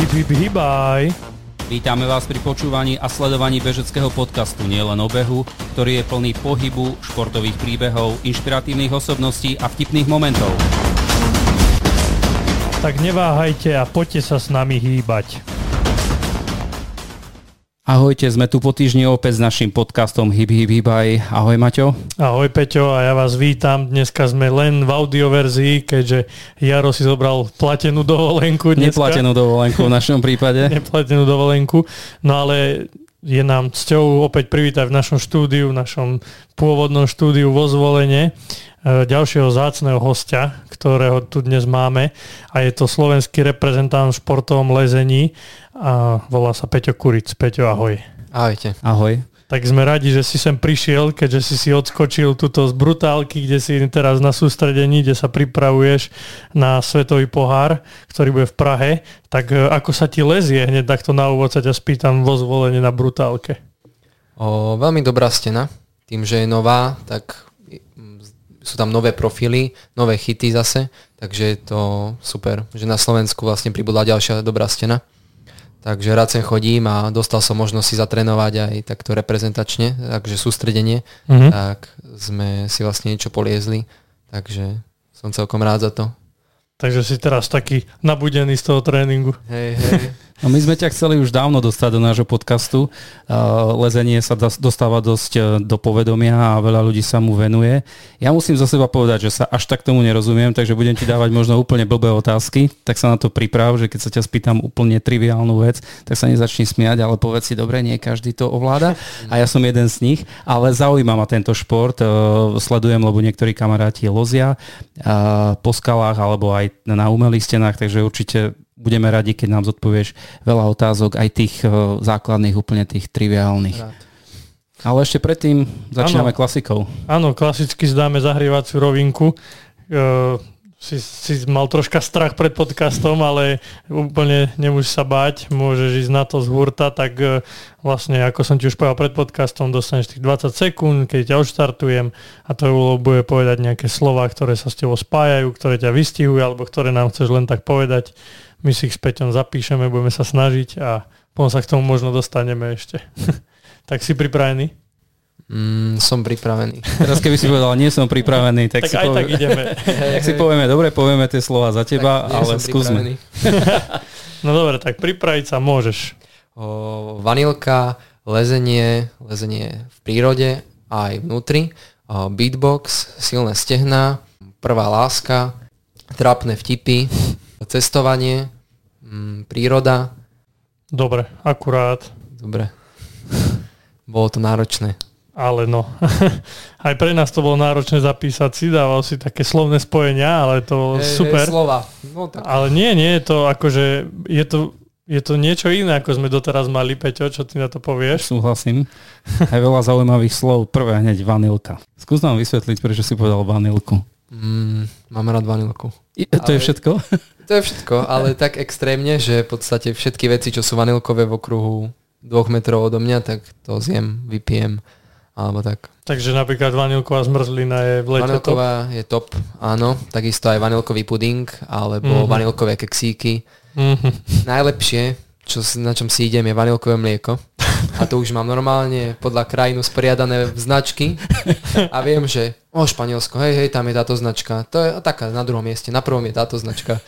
Hip, hip, hibaj. Vítame vás pri počúvaní a sledovaní bežeckého podcastu Nielen o behu, ktorý je plný pohybu, športových príbehov, inšpiratívnych osobností a vtipných momentov. Tak neváhajte a poďte sa s nami hýbať. Ahojte, sme tu po týždni opäť s našim podcastom Hib Hib Hibaj. Ahoj Maťo. Ahoj Peťo a ja vás vítam. Dneska sme len v audioverzii, keďže Jaro si zobral platenú dovolenku dneska. Neplatenú dovolenku v našom prípade. Neplatenú dovolenku. No ale je nám cťou opäť privítať v našom štúdiu, v našom pôvodnom štúdiu vo zvolenie ďalšieho zácného hostia, ktorého tu dnes máme a je to slovenský reprezentant v športovom lezení a volá sa Peťo Kuric. Peťo, ahoj. Ahojte. Ahoj. Tak sme radi, že si sem prišiel, keďže si si odskočil tuto z brutálky, kde si teraz na sústredení, kde sa pripravuješ na svetový pohár, ktorý bude v Prahe. Tak e, ako sa ti lezie? Hneď takto na úvod sa ťa spýtam vo zvolenie na brutálke. O, veľmi dobrá stena. Tým, že je nová, tak sú tam nové profily, nové chyty zase, takže je to super, že na Slovensku vlastne pribudla ďalšia dobrá stena. Takže rád sem chodím a dostal som možnosť si zatrénovať aj takto reprezentačne, takže sústredenie, mm-hmm. tak sme si vlastne niečo poliezli, takže som celkom rád za to. Takže si teraz taký nabudený z toho tréningu. Hej, hej. No my sme ťa chceli už dávno dostať do nášho podcastu. Lezenie sa dostáva dosť e, do povedomia a veľa ľudí sa mu venuje. Ja musím za seba povedať, že sa až tak tomu nerozumiem, takže budem ti dávať možno úplne blbé otázky, tak sa na to priprav, že keď sa ťa spýtam úplne triviálnu vec, tak sa nezačni smiať, ale povedz si, dobre, nie každý to ovláda a ja som jeden z nich, ale zaujíma ma tento šport, e, sledujem, lebo niektorí kamaráti lozia po skalách alebo aj na umelých stenách, takže určite budeme radi, keď nám zodpovieš veľa otázok, aj tých uh, základných, úplne tých triviálnych. Rád. Ale ešte predtým začíname ano, klasikou. Áno, klasicky zdáme zahrievaciu rovinku. Uh, si, si mal troška strach pred podcastom, ale úplne nemusíš sa báť, môžeš ísť na to z hurta, tak uh, vlastne, ako som ti už povedal pred podcastom, dostaneš tých 20 sekúnd, keď ťa odštartujem a to bude povedať nejaké slova, ktoré sa s tebou spájajú, ktoré ťa vystihujú, alebo ktoré nám chceš len tak povedať my si ich s Peťom zapíšeme, budeme sa snažiť a potom sa k tomu možno dostaneme ešte. tak si pripravený? Mm, som pripravený. Teraz keby si povedal, nie som pripravený, tak, tak si aj povieme, tak ideme. tak si povieme, dobre, povieme tie slova za teba, tak ale skúsme. no dobre, tak pripraviť sa môžeš. O, vanilka, lezenie, lezenie v prírode aj vnútri, o, beatbox, silné stehna, prvá láska, trápne vtipy, cestovanie, mm, príroda. Dobre, akurát. Dobre. Bolo to náročné. Ale no, aj pre nás to bolo náročné zapísať si, dával si také slovné spojenia, ale to bolo hey, super. Hey, slova. No, tak. Ale nie, nie je to akože, je to, je to niečo iné, ako sme doteraz mali, Peťo, čo ty na to povieš? Súhlasím. Aj veľa zaujímavých slov. Prvé hneď vanilka. Skús nám vysvetliť, prečo si povedal vanilku. Mm, mám rád vanilku. I, to ale, je všetko? To je všetko, ale tak extrémne, že v podstate všetky veci, čo sú vanilkové v okruhu dvoch metrov odo mňa, tak to zjem, vypijem, alebo tak. Takže napríklad vanilková zmrzlina je v lete Vanilková top? je top, áno. Takisto aj vanilkový puding, alebo mm-hmm. vanilkové keksíky. Mm-hmm. Najlepšie, čo, na čom si idem, je vanilkové mlieko. A to už mám normálne podľa krajinu sporiadané značky a viem, že o Španielsko, hej, hej, tam je táto značka. To je taká na druhom mieste, na prvom je táto značka.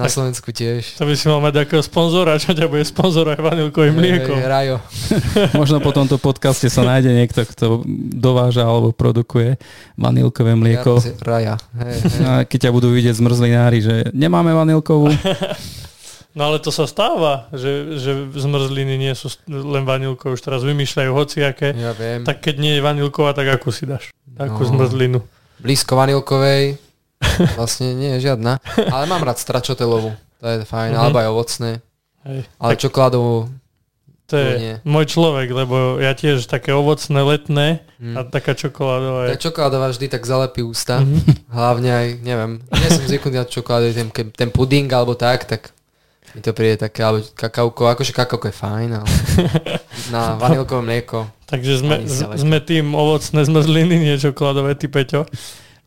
Na tak, Slovensku tiež. To by si mal mať takého sponzora, čo ťa bude sponzorovať vanilkovým mliekom. Hey, rajo. Možno po tomto podcaste sa nájde niekto, kto dováža alebo produkuje vanilkové mlieko. Raja. Hey, hey. A keď ťa budú vidieť zmrzlinári, že nemáme vanilkovú. No ale to sa stáva, že, že zmrzliny nie sú len vanilkové, už teraz vymýšľajú hociaké. Ja viem. Tak keď nie je vanilková, tak akú si dáš? Akú no, zmrzlinu? Blízko vanilkovej, vlastne nie je žiadna. Ale mám rád stračotelovú, to je fajn, uh-huh. alebo aj ovocné. Hej. Ale tak... čokoládovú to je nie. môj človek, lebo ja tiež také ovocné, letné mm. a taká čokoládová je. Tá čokoládová vždy tak zalepí ústa. Mm-hmm. Hlavne aj, neviem, nie som zvyknutý na čokoládu, ten, ten puding alebo tak, tak mi to príde také, alebo kakauko, akože kakauko je fajn, ale na vanilkové mlieko. Takže sme, sme tým ovocné zmrzliny, niečo kladové, ty Peťo.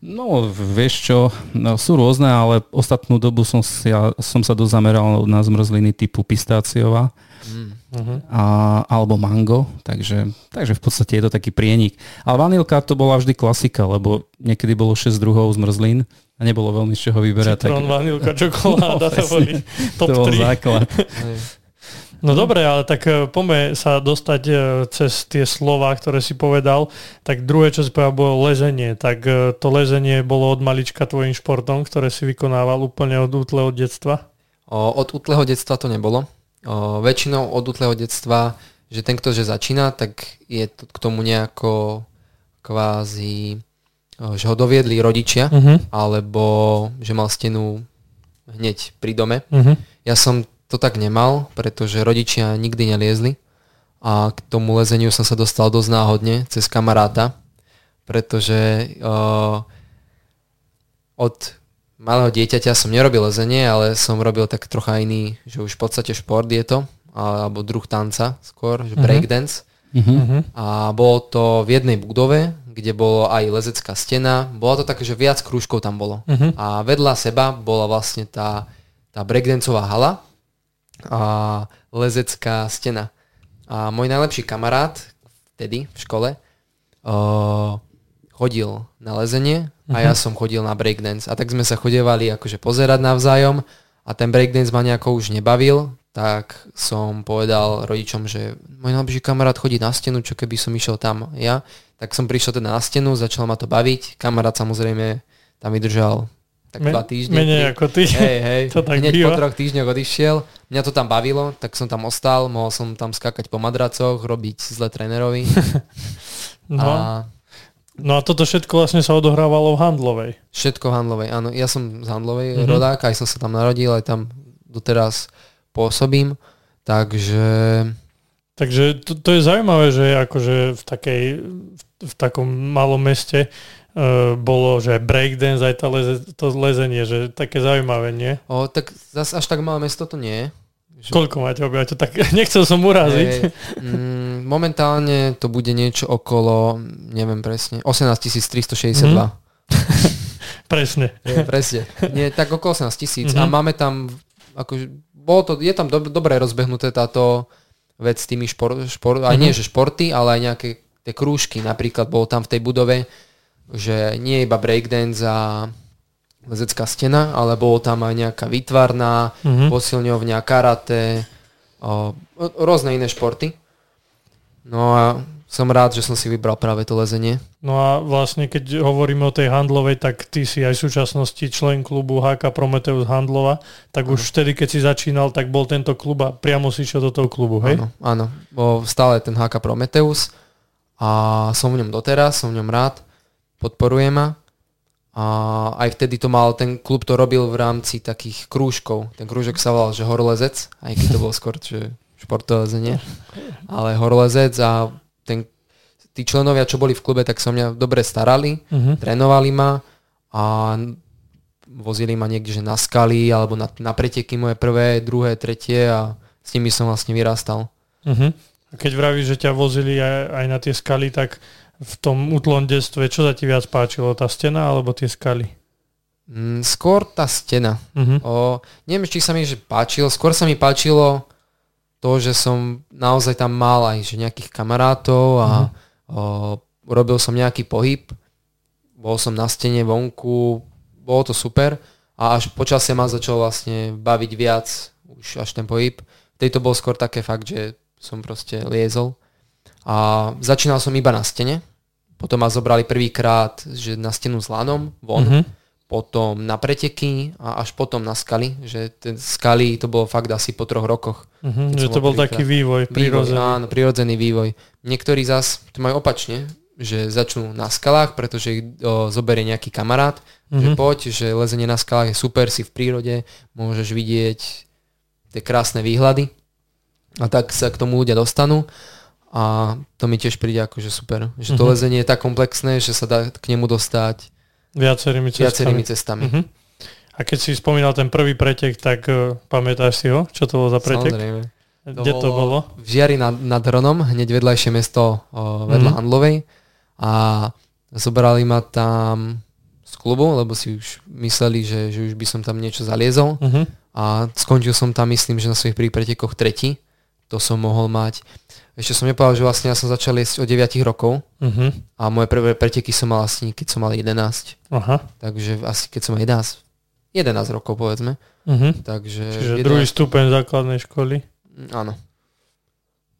No, vieš čo, no, sú rôzne, ale ostatnú dobu som, si, ja, som sa dozameral na zmrzliny typu pistáciová mm. a, alebo mango, takže, takže v podstate je to taký prienik. Ale vanilka to bola vždy klasika, lebo niekedy bolo 6 druhov zmrzlín a nebolo veľmi z čoho vyberať. Citron, tak... vanilka, čokoláda, no, to boli top to bol 3. základ. No dobre, ale tak e, poďme sa dostať e, cez tie slova, ktoré si povedal. Tak druhé, čo si povedal, bolo lezenie. Tak e, to lezenie bolo od malička tvojim športom, ktoré si vykonával úplne od útleho detstva? O, od útleho detstva to nebolo. O, väčšinou od útleho detstva, že ten, kto že začína, tak je to k tomu nejako kvázi, že ho doviedli rodičia, uh-huh. alebo že mal stenu hneď pri dome. Uh-huh. Ja som to tak nemal, pretože rodičia nikdy neliezli a k tomu lezeniu som sa dostal dosť náhodne cez kamaráta, pretože uh, od malého dieťaťa som nerobil lezenie, ale som robil tak trocha iný, že už v podstate šport je to, alebo druh tanca skôr, že mhm. breakdance. Uh-huh. A bolo to v jednej budove, kde bolo aj lezecká stena. Bolo to také, že viac krúžkov tam bolo. Uh-huh. A vedľa seba bola vlastne tá, tá breakdanceová hala, a lezecká stena. A môj najlepší kamarát vtedy v škole uh, chodil na lezenie a ja mhm. som chodil na breakdance. A tak sme sa chodievali akože pozerať navzájom a ten breakdance ma nejako už nebavil, tak som povedal rodičom, že môj najlepší kamarát chodí na stenu, čo keby som išiel tam ja. Tak som prišiel teda na stenu, začal ma to baviť. Kamarát samozrejme tam vydržal tak dva týždne. Menej ako ty. Hej, hej. To tak Hneď býva. po troch týždňoch odišiel. Mňa to tam bavilo, tak som tam ostal, mohol som tam skakať po madracoch, robiť zle trénerovi. no. A... no a toto všetko vlastne sa odohrávalo v Handlovej. Všetko v Handlovej, áno. Ja som z Handlovej mm-hmm. rodák, aj som sa tam narodil, aj tam doteraz pôsobím. Takže... Takže to, to je zaujímavé, že akože v, takej, v takom malom meste bolo, že breakdance aj leze, to lezenie, že také zaujímavé, nie? O, tak zase až tak malé mesto to nie je. Že... Koľko máte obyvateľov? Tak nechcel som uraziť. Hey, mm, momentálne to bude niečo okolo, neviem presne, 18 362. Mm. presne. Je, presne. Nie, tak okolo 18 tisíc. Mm-hmm. A máme tam, akože, bolo to, je tam do, dobre rozbehnuté táto vec s tými šport, šport aj mm-hmm. nie že športy, ale aj nejaké tie krúžky. Napríklad bol tam v tej budove že nie iba breakdance a lezecká stena, ale bolo tam aj nejaká výtvarná, mm-hmm. posilňovňa, karate, o, rôzne iné športy. No a som rád, že som si vybral práve to lezenie. No a vlastne keď hovoríme o tej handlovej, tak ty si aj v súčasnosti člen klubu HK Prometeus Handlova, tak ano. už vtedy, keď si začínal, tak bol tento klub a priamo si išiel do toho klubu, hej? Áno, áno. Bol stále ten HK Prometeus a som v ňom doteraz, som v ňom rád podporuje ma. A aj vtedy to mal, ten klub to robil v rámci takých krúžkov. Ten krúžok sa volal, že horolezec, aj keď to bol skôr, že športolezenie, ale horolezec a ten, tí členovia, čo boli v klube, tak sa mňa dobre starali, uh-huh. trénovali ma a vozili ma niekde že na skaly alebo na, na preteky moje prvé, druhé, tretie a s nimi som vlastne vyrastal. Uh-huh. A keď vravíš, že ťa vozili aj, aj na tie skaly, tak v tom útlom detstve, čo sa ti viac páčilo, tá stena alebo tie skaly? Mm, skôr tá stena. Uh-huh. O, neviem, či sa mi že páčilo, skôr sa mi páčilo to, že som naozaj tam mal aj že nejakých kamarátov a uh-huh. o, robil som nejaký pohyb, bol som na stene vonku, bolo to super a až počasie ma začal vlastne baviť viac už až ten pohyb. Tejto bol skôr také fakt, že som proste liezol a začínal som iba na stene, potom ma zobrali prvýkrát že na stenu s lanom von, mm-hmm. potom na preteky a až potom na skaly, že ten skaly to bolo fakt asi po troch rokoch. Mm-hmm, že to bol prvýkrát. taký vývoj, prírodzený. Vývoj, áno, prírodzený vývoj. Niektorí zas to majú opačne, že začnú na skalách, pretože ich o, zoberie nejaký kamarát, mm-hmm. že mhm. poď, že lezenie na skalách je super, si v prírode, môžeš vidieť tie krásne výhľady a tak sa k tomu ľudia dostanú. A to mi tiež príde akože super. Že to uh-huh. lezenie je tak komplexné, že sa dá k nemu dostať viacerými cestami. Viacerými cestami. Uh-huh. A keď si spomínal ten prvý pretek, tak uh, pamätáš si ho? Čo to bolo za pretek? Samozrejme. Kde to, to bolo? V Žiari nad, nad Hronom, hneď vedľajšie mesto o, vedľa uh-huh. Handlovej. A zobrali ma tam z klubu, lebo si už mysleli, že, že už by som tam niečo zaliezol. Uh-huh. A skončil som tam, myslím, že na svojich prvých pretekoch tretí. To som mohol mať. Ešte som nepovedal, že vlastne ja som začal jesť od 9 rokov Uh-huh. a moje prvé preteky som mal asi, keď som mal 11. Aha. Takže asi keď som mal 11, 11 rokov povedzme. Uh-huh. Takže Čiže 11 druhý stupeň základnej školy. Áno.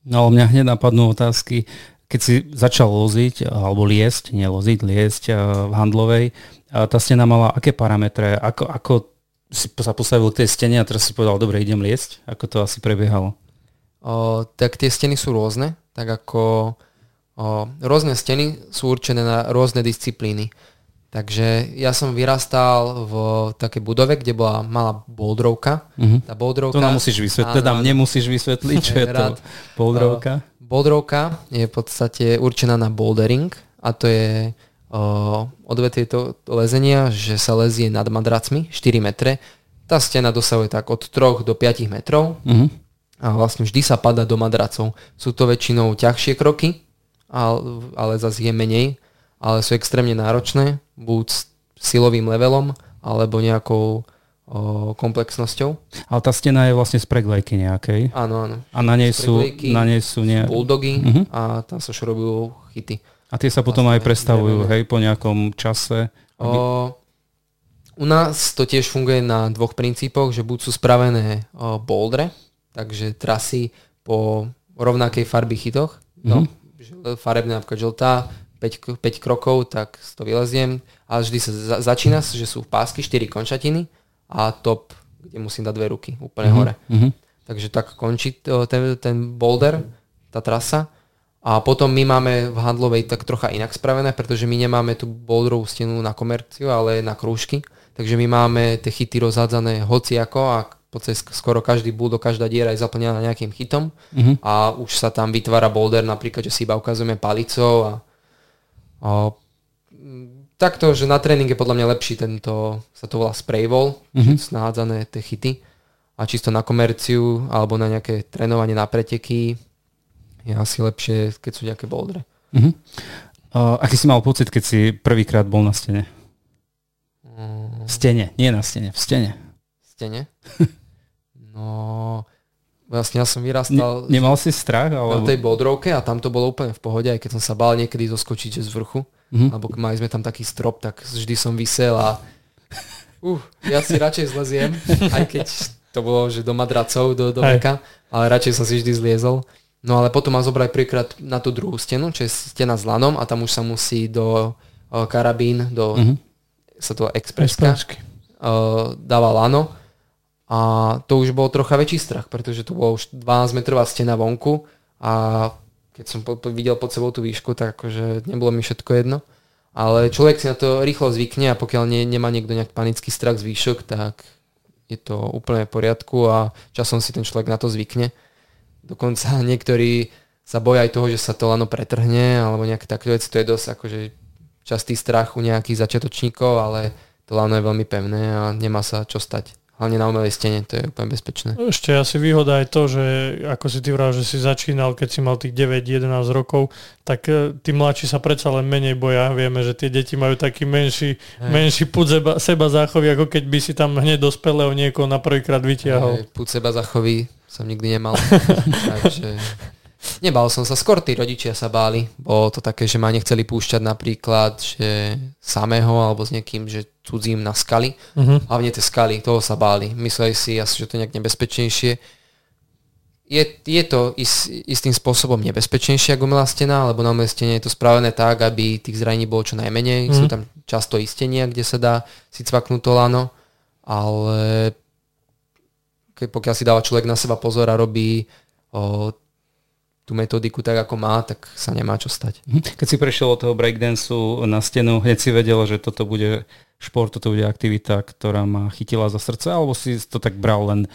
No ale mňa hneď napadnú otázky. Keď si začal loziť, alebo liesť, nie loziť, liesť eh, v handlovej, a tá stena mala aké parametre? Ako, ako si sa postavil k tej stene a teraz si povedal, dobre, idem liesť? Ako to asi prebiehalo? O, tak tie steny sú rôzne, tak ako o, rôzne steny sú určené na rôzne disciplíny. Takže ja som vyrastal v takej budove, kde bola malá boldrovka. Mhm. Tá boldrovka... To nám musíš vysvetliť, teda nemusíš vysvetliť, čo je to Rád. poldrovka. Boldrovka je v podstate určená na bouldering a to je o, odvetie to lezenia, že sa lezie nad madracmi 4 metre. Tá stena dosahuje tak od 3 do 5 metrov Mhm. A vlastne vždy sa pada do madracov. Sú to väčšinou ťažšie kroky, ale, ale zase je menej, ale sú extrémne náročné, buď s silovým levelom, alebo nejakou o, komplexnosťou. Ale tá stena je vlastne z preglejky nejakej. Áno, áno. A na nej sú, na nej sú nie... Bulldogy Mhm. a tam sa šrobujú chyty. A tie sa potom aj Vlastne prestavujú, drevené. hej, po nejakom čase. Aby... O, u nás to tiež funguje na dvoch princípoch, že buď sú spravené o, bouldre, takže trasy po rovnakej farby chytoch, no, mm-hmm. farebná napríklad žltá, 5, 5 krokov, tak to vyleziem, ale vždy sa za, začína, že sú pásky, 4 končatiny a top, kde musím dať dve ruky, úplne mm-hmm. hore. Mhm. Takže tak končí to- ten, ten boulder, tá trasa. A potom my máme v handlovej tak trocha inak spravené, pretože my nemáme tú boulderovú stenu na komerciu, ale na krúžky. Takže my máme tie chyty rozhádzané hociako a podstate sk- skoro každý buldo, každá diera je zaplnená nejakým chytom Mhm. a už sa tam vytvára boulder, napríklad, že si iba ukazujeme palicou a, a mm, takto, že na tréning je podľa mňa lepší tento, sa to volá spray wall, mm-hmm. nahádzané tie chyty a čisto na komerciu alebo na nejaké trénovanie na preteky je asi lepšie, keď sú nejaké bouldre. Mhm. Uh, aký si mal pocit, keď si prvýkrát bol na stene? Mm, V stene, nie na stene, v stene. stene? No, vlastne ja som Ne, vyrastal nemal si strach? na Alebo... tej bodrovke a tam to bolo úplne v pohode, aj keď som sa bál niekedy zoskočiť z vrchu. Mhm. Alebo mali sme tam taký strop, tak vždy som vysel a uh, ja si radšej zleziem, aj keď to bolo, že do madracov, do, do veka, ale radšej som si vždy zliezol. No ale potom ma zobrali prvýkrát na tú druhú stenu, čo je stena s lanom a tam už sa musí do o, karabín, do, Mhm. sa to expreska, uh, dáva lano a to už bol trocha väčší strach, pretože tu bola už 12 metrová stena vonku a keď som po, videl pod sebou tú výšku, tak akože nebolo mi všetko jedno. Ale človek si na to rýchlo zvykne a pokiaľ nie, nemá niekto nejak panický strach z výšok, tak je to úplne v poriadku a časom si ten človek na to zvykne. Dokonca niektorí sa boja aj toho, že sa to lano pretrhne alebo nejaké také veci. To je dosť akože častý strach u nejakých začiatočníkov, ale to lano je veľmi pevné a nemá sa čo stať. Hlavne na umelej stene, to je úplne bezpečné. Ešte asi výhoda je to, že ako si ty vral, že si začínal, keď si mal tých 9-11 rokov, tak e, tí mladší sa predsa len menej boja. Vieme, že tie deti majú taký menší, menší put seba, seba záchovy, ako keď by si tam hneď dospelého niekoho na prvýkrát vytiahol. Hej, Púd seba zachovy som nikdy nemal. Takže nebal som sa, skôr tí rodičia sa báli. Bolo to také, že ma nechceli púšťať napríklad, že samého alebo s niekým, že cudzím na skaly. Mhm. Hlavne tie skaly, toho sa báli. Mysleli si asi, že to je nejak nebezpečnejšie. Je, je to ist, istým spôsobom nebezpečnejšie ako umelá stena, lebo na umelej stene je to spravené tak, aby tých zranení bolo čo najmenej. Mhm. Sú tam často istenia, kde sa dá si cvaknúť to lano, ale keď, pokiaľ si dáva človek na seba pozor a robí o, tú metodiku tak, ako má, tak sa nemá čo stať. Mhm. Keď si prešiel od toho breakdanceu na stenu, hneď si vedel, že toto bude šport, toto bude aktivita, ktorá ma chytila za srdce, alebo si to tak bral len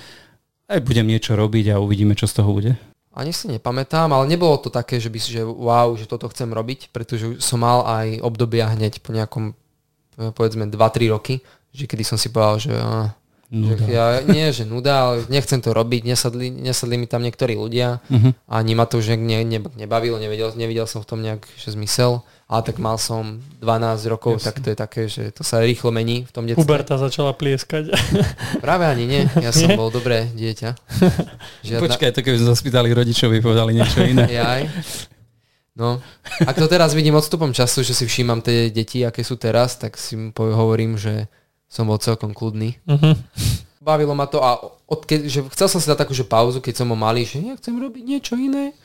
aj budem niečo robiť a uvidíme, čo z toho bude? Ani si nepamätám, ale nebolo to také, že by si, že wow, že toto chcem robiť, pretože som mal aj obdobia hneď po nejakom, povedzme, 2-3 roky, že kedy som si povedal, že uh, Že ja, nie, že nuda, ale nechcem to robiť, nesadli, nesadli mi tam niektorí ľudia, Mhm. ani ma to už ne, ne, nebavilo, nevedel, nevidel som v tom nejak že zmysel, ale tak mal som 12 rokov, Jasne. tak to je také, že to sa rýchlo mení v tom detstve. Puberta začala plieskať. Práve ani nie, ja som Nie? bol dobré dieťa. Žiadna... Počkaj, to keby sme sa spýtali rodičovi, povedali niečo iné. Jaj. No, ak to teraz vidím odstupom času, že si všímam tie deti, aké sú teraz, tak si hovorím, že som bol celkom kľudný. Mhm. Bavilo ma to a odke- že chcel som si dať takú že pauzu, keď som bol malý, že ja chcem robiť niečo iné.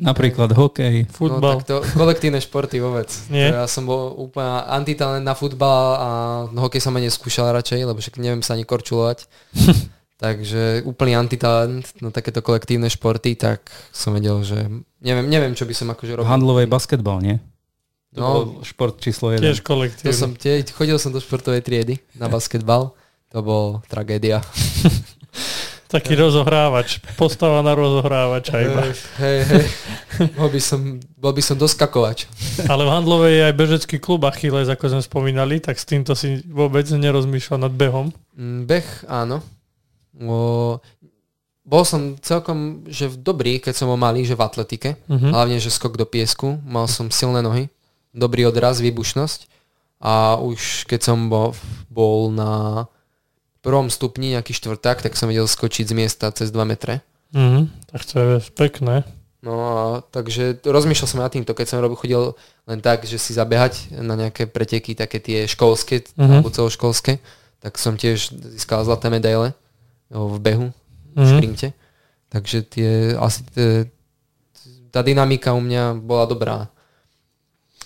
Napríklad hokej. No Futbal. tak to kolektívne športy vôbec. Nie? Ja som bol úplne antitalent na futbal a no, hokej som ani neskúšal radšej, lebo však neviem sa ani korčulovať. Takže úplný antitalent na takéto kolektívne športy, tak som vedel, že neviem, neviem čo by som akože robil. Handlovej basketbal, nie? To No. bol šport číslo 1. Tiež To kolektívne. som tie, chodil som do športovej triedy na basketbal. To bol tragédia. Taký rozohrávač. Postava na rozohrávača iba. Hej, hej. Bol by som, bol by som doskakovač. Ale v Handlovej je aj bežecký klub Achilles, ako sme spomínali, tak s týmto si vôbec nerozmýšľal nad behom. Mm, Beh, áno. O, bol som celkom že v dobrý, keď som bol malý, že v atletike. Mhm. Hlavne, že skok do piesku. Mal som silné nohy, dobrý odraz, výbušnosť. A už keď som bol, bol na prvom stupni, nejaký štvrták, tak som vedel skočiť z miesta cez 2 metre. Mhm. Tak to je pekné. No a takže rozmýšľal som nad týmto, keď som robil, chodil len tak, že si zabehať na nejaké preteky, také tie školské, Mhm. alebo celoškolské, tak som tiež získal zlaté medaile v behu, v Mhm. šprinte. Takže tie, asi tie, tá dynamika u mňa bola dobrá.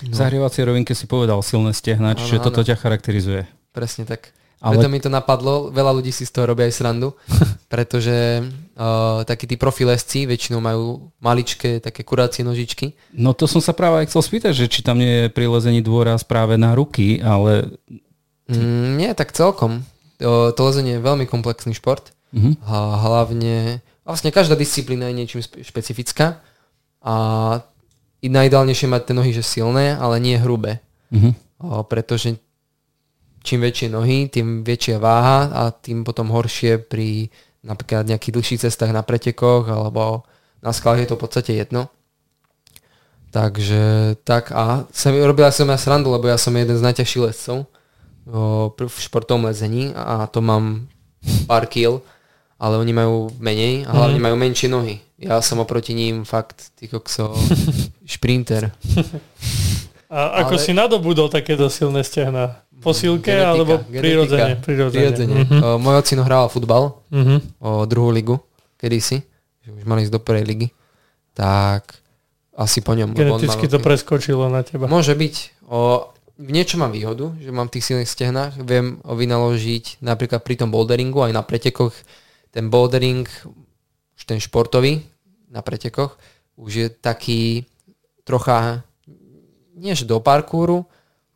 V zahrievacej rovinke si povedal silné stehna, čiže Áno, toto ťa charakterizuje. Presne tak. Ale- Preto mi to napadlo, veľa ľudí si z toho robia aj srandu, pretože uh, takí tí profilesci väčšinou majú maličké také kurácie nožičky. No to som sa práve aj chcel spýtať, že či tam nie je pri lezení dôraz práve na ruky, ale Mm, nie, tak celkom. O, To lezenie je veľmi komplexný šport. Mhm. A hlavne, vlastne každá disciplína je niečím špecifická a i najideálnejšie mať tie nohy, že silné, ale nie hrubé. Mhm. O, pretože čím väčšie nohy, tým väčšia váha a tým potom horšie pri napríklad nejakých dlhších cestách na pretekoch alebo na skalách je to v podstate jedno. Takže tak a som, robila som ja srandu, lebo ja som jeden z najťažších lescov o, v športovom lezení a to mám pár kil, ale oni majú menej a hlavne majú menšie nohy. Ja som oproti ním fakt, ty kokso, šprinter. A ako Ale- si nadobudol takéto silné stehna? Po silke Genetika, alebo prirodzene? Prirodzene. Prirodzene. O, môj ocino hrával futbal, Mhm. o druhú ligu, kedysi, že už mali ísť do prvej ligy, tak asi po ňom. Geneticky to preskočilo na teba. Môže byť. O, v niečo mám výhodu, že mám v tých silných stehnách, viem vynaložiť napríklad pri tom boulderingu aj na pretekoch. Ten bouldering, už ten športový na pretekoch, už je taký trocha, nie že do parkouru,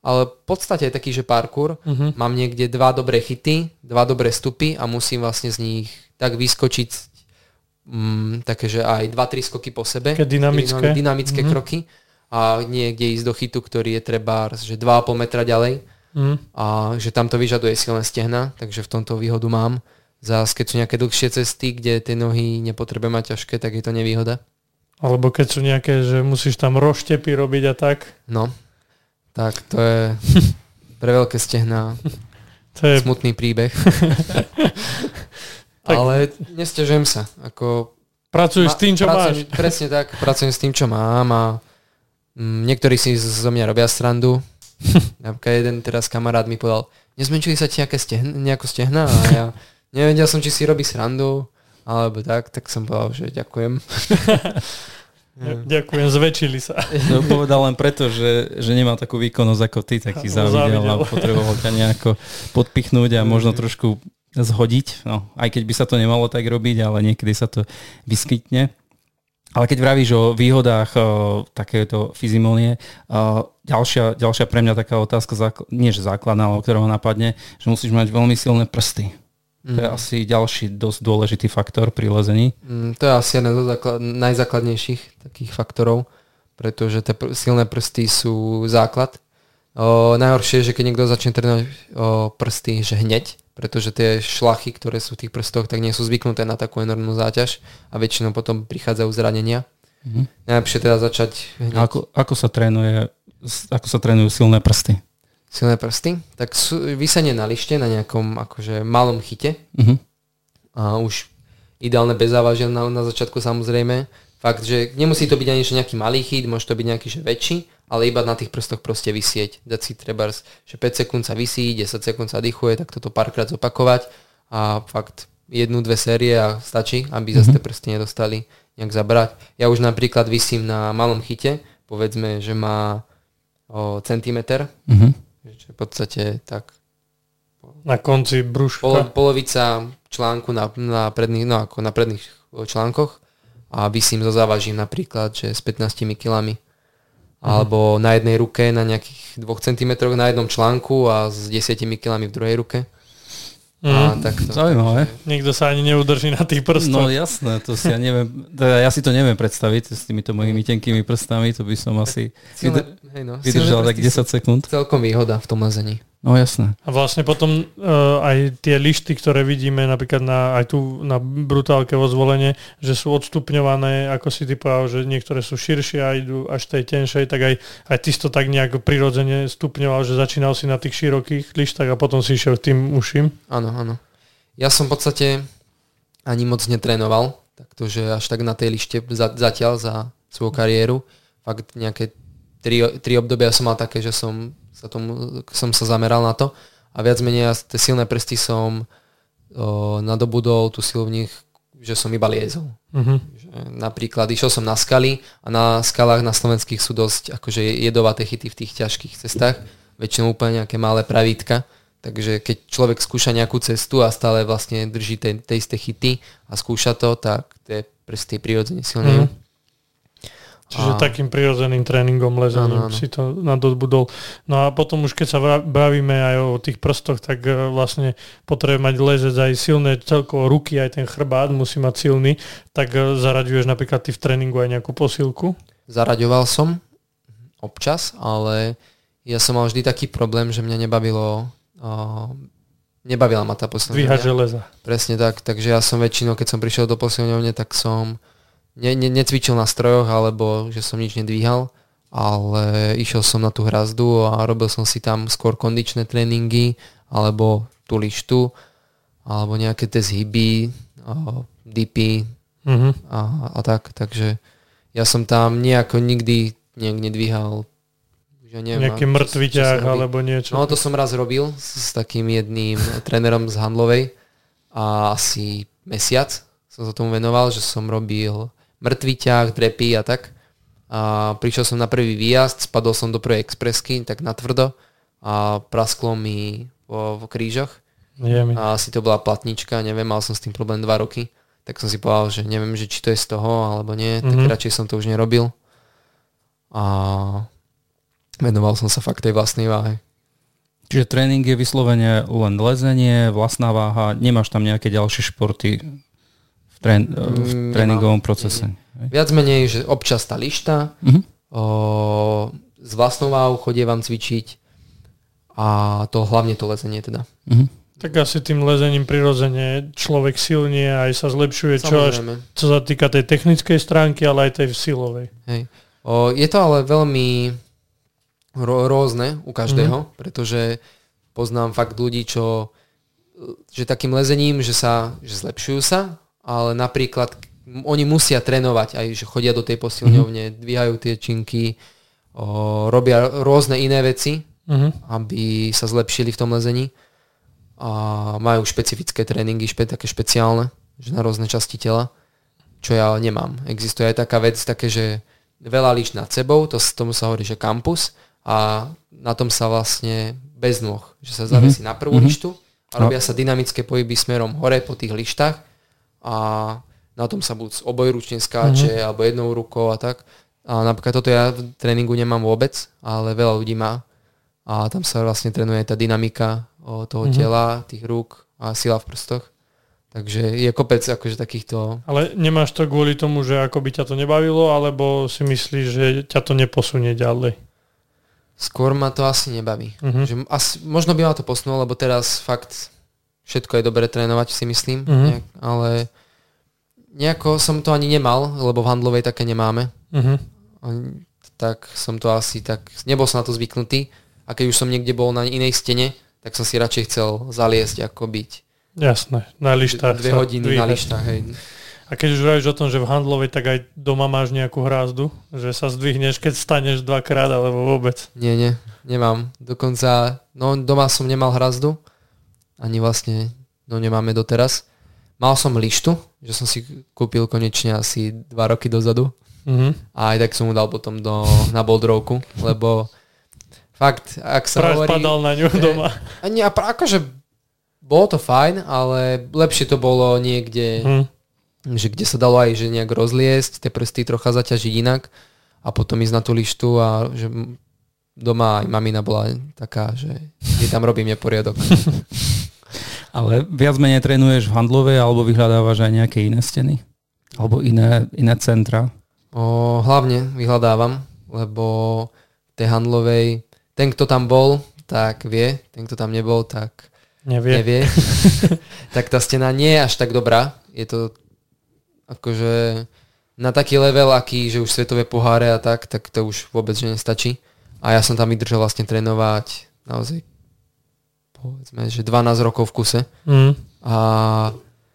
ale v podstate je taký, že parkour. Mhm. Mám niekde dva dobré chyty, dva dobré stupy a musím vlastne z nich tak vyskočiť mm, také, že aj dva, tri skoky po sebe. Také dynamické. Dynamické Mhm. kroky a niekde ísť do chytu, ktorý je treba, že 2,5 metra ďalej Mhm. a že tam to vyžaduje silné stehna, takže v tomto výhodu mám. Zás, keď sú nejaké dlhšie cesty, kde tie nohy nepotrebujem mať ťažké, tak je to nevýhoda. Alebo keď sú nejaké, že musíš tam roštepy robiť a tak. No, tak to je pre veľké stehna To je smutný príbeh. Tak- Ale nestiažujem sa. Ako Pracuješ s tým, čo pracujem, máš. Presne tak, pracujem s tým, čo mám a mm, niektorí si zo mňa robia srandu. Napríklad jeden teraz kamarát mi povedal, nezmenšili sa ti nejaké stehna, nejako stehna a ja nevedel som, či si robí srandu alebo tak, tak som povedal, že ďakujem. Ďakujem, zväčšili sa. No, povedal len preto, že, že nemá takú výkonnosť ako ty, tak Ho závidel a potreboval ťa nejako podpichnúť a možno trošku zhodiť. No, aj keď by sa to nemalo tak robiť, ale niekedy sa to vyskytne. Ale keď vravíš o výhodách o, takéto fyzimonie, o, ďalšia, ďalšia pre mňa taká otázka, zákl- nie že základná, ale ktorá ma napadne, že musíš mať veľmi silné prsty. To je asi ďalší dosť dôležitý faktor pri lezení. Mm, to je asi jeden základ, najzákladnejších takých faktorov, pretože tie pr- silné prsty sú základ. O, najhoršie je, že keď niekto začne trénovať o, prsty, že hneď, pretože tie šlachy, ktoré sú v tých prstoch, tak nie sú zvyknuté na takú enormnú záťaž a väčšinou potom prichádzajú zranenia. Mm-hmm. Najlepšie teda začať hneď. Ako, ako, sa trénuje, ako sa trénujú silné prsty? Silné prsty? Tak sú, vysenie na lište, na nejakom akože malom chyte. Mm-hmm. A už ideálne bez závažia na, na začiatku samozrejme. Fakt, že nemusí to byť ani nejaký malý chyt, môže to byť nejaký že väčší, ale iba na tých prstoch proste vysieť. Dať si treba, že 5 sekúnd sa vysí, 10 sekúnd sa dýchuje, tak toto párkrát zopakovať a fakt jednu, dve série a stačí, aby zase tie mhm. prsty nedostali nejak zabrať. Ja už napríklad vysím na malom chyte, povedzme, že má o centimeter, mm-hmm. Že v podstate tak na konci brúška. Polo, polovica článku na, na, predných, no ako na predných článkoch a vysím so závažím napríklad, že s 15 kilami alebo na jednej ruke na nejakých 2 cm na jednom článku a s 10 kg v druhej ruke. Mm. A tak to, Zaujímavé. Nikto sa ani neudrží na tých prstoch. No jasné, to si ja neviem, teda ja si to neviem predstaviť s týmito mojimi tenkými prstami, to by som asi Silné, hej no, vydržal tak 10 sekúnd. Celkom výhoda v tom lezení. No jasné. A vlastne potom uh, aj tie lišty, ktoré vidíme napríklad na, aj tu na brutálke vo zvolenie, že sú odstupňované, ako si ty povedal, že niektoré sú širšie a idú až tej tenšej, tak aj, aj ty si to tak nejak prirodzene stupňoval, že začínal si na tých širokých lištách a potom si išiel tým uším. Áno, áno. Ja som v podstate ani moc netrénoval, takže až tak na tej lište zatiaľ za svoju kariéru. Fakt nejaké tri, tri obdobia som mal také, že som sa, tomu, som sa zameral na to a viac menej ja tie silné prsty som o, nadobudol tú silu v nich, že som iba liezol. Uh-huh. Že napríklad išiel som na skaly a na skalách na slovenských sú dosť akože jedovaté chyty v tých ťažkých cestách, väčšinou úplne nejaké malé pravítka, takže keď človek skúša nejakú cestu a stále vlastne drží tej, tej isté chyty a skúša to, tak tie prsty prirodzene silnejú. Uh-huh. Čiže a... takým prirodzeným tréningom ano, ano. si to nadobudol. No a potom už keď sa bavíme aj o tých prstoch, tak e, vlastne potrebuje mať lezec aj silné celkovo ruky, aj ten chrbát musí mať silný, tak e, zaraďuješ napríklad ty v tréningu aj nejakú posilku? Zaraďoval som občas, ale ja som mal vždy taký problém, že mňa nebavilo uh, nebavila ma tá posilňovňa. Dvíhať železa. Presne tak, takže ja som väčšinou, keď som prišiel do posilňovne, tak som ne, ne, necvičil na strojoch, alebo že som nič nedvíhal, ale išiel som na tú hrazdu a robil som si tam skôr kondičné tréningy, alebo tú lištu, alebo nejaké tie zhyby, dipy mm-hmm. a, a tak. Takže ja som tam nejako nikdy nejak nedvíhal že neviem, Nejaký mŕtvy ťah alebo niečo. No to som raz robil s, s takým jedným trénerom z Handlovej a asi mesiac som sa tomu venoval, že som robil mŕtvý ťah, drepy a tak. A prišiel som na prvý výjazd, spadol som do prvej expresky, tak na tvrdo a prasklo mi vo, vo krížoch. A asi to bola platnička, neviem, mal som s tým problém dva roky. Tak som si povedal, že neviem, že či to je z toho alebo nie, mm-hmm. tak mhm. radšej som to už nerobil. A venoval som sa fakt tej vlastnej váhe. Čiže tréning je vyslovene len lezenie, vlastná váha, nemáš tam nejaké ďalšie športy, v, trén, v mm, tréningovom procese. Mm. Viac menej, že občas tá lišta, uh-huh. o, s vlastnou váhou chodievam cvičiť a to hlavne to lezenie teda. Uh-huh. Tak asi tým lezením prirodzene človek silnie aj sa zlepšuje, čo, až, čo sa týka tej technickej stránky, ale aj tej silovej. Hej. O, je to ale veľmi ro- rôzne u každého, mm. pretože poznám fakt ľudí, čo že takým lezením, že sa že zlepšujú sa ale napríklad oni musia trénovať, aj že chodia do tej posilňovne, mm-hmm. dvíhajú tie činky, o, robia rôzne iné veci, mm-hmm. aby sa zlepšili v tom lezení a majú špecifické tréningy, špe, také špeciálne, že na rôzne časti tela, čo ja nemám. Existuje aj taká vec, také, že veľa líš nad sebou, to, tomu sa hovorí, že kampus a na tom sa vlastne bez nôh, že sa zavesí mm-hmm. na prvú mm-hmm. lištu a robia no. sa dynamické pohyby smerom hore po tých lištách a na tom sa buď obojručne skáče mm-hmm. alebo jednou rukou a tak. A napríklad toto ja v tréningu nemám vôbec, ale veľa ľudí má. A tam sa vlastne trénuje tá dynamika toho mm-hmm. tela, tých rúk a sila v prstoch. Takže je kopec akože takýchto... Ale nemáš to kvôli tomu, že ako by ťa to nebavilo, alebo si myslíš, že ťa to neposunie ďalej? Skôr ma to asi nebaví. Mm-hmm. Že asi, možno by ma to posunulo, lebo teraz fakt všetko je dobre trénovať, si myslím, Mhm. nejak, ale nejako som to ani nemal, lebo v handlovej také nemáme. Ani- Tak som to asi tak, nebol som na to zvyknutý a keď už som niekde bol na inej stene, tak som si radšej chcel zaliesť, ako byť Jasné, na lištách. dve hodiny na lištách. Hej. A keď už hovoríš o tom, že v handlovej, tak aj doma máš nejakú hrázdu, že sa zdvihneš, keď staneš dvakrát, alebo vôbec. Nie, nie, nemám. Dokonca, no doma som nemal hrazdu, ani vlastne, no nemáme doteraz. Mal som lištu, že som si kúpil konečne asi dva roky dozadu Mhm. a aj tak som mu dal potom do, na boldrovku, lebo fakt, ak sa Práve hovorí... spadal na ňu doma. A nie, akože bolo to fajn, ale lepšie to bolo niekde, Mhm. že kde sa dalo aj že nejak rozliesť, tie prsty trocha zaťažiť inak a potom ísť na tú lištu a že doma aj mamina bola taká, že jej tam robím neporiadok. Ale viac menej trénuješ v handlovej alebo vyhľadávaš aj nejaké iné steny? Alebo iné, iné centra? O, hlavne vyhľadávam, lebo tej handlovej, ten, kto tam bol, tak vie, ten, kto tam nebol, tak Nevie. nevie. tak tá stena nie je až tak dobrá. Je to akože na taký level, aký, že už svetové poháre a tak, tak to už vôbec že nestačí. A ja som tam vydržal vlastne trénovať naozaj povedzme, že 12 rokov v kuse. Mhm. A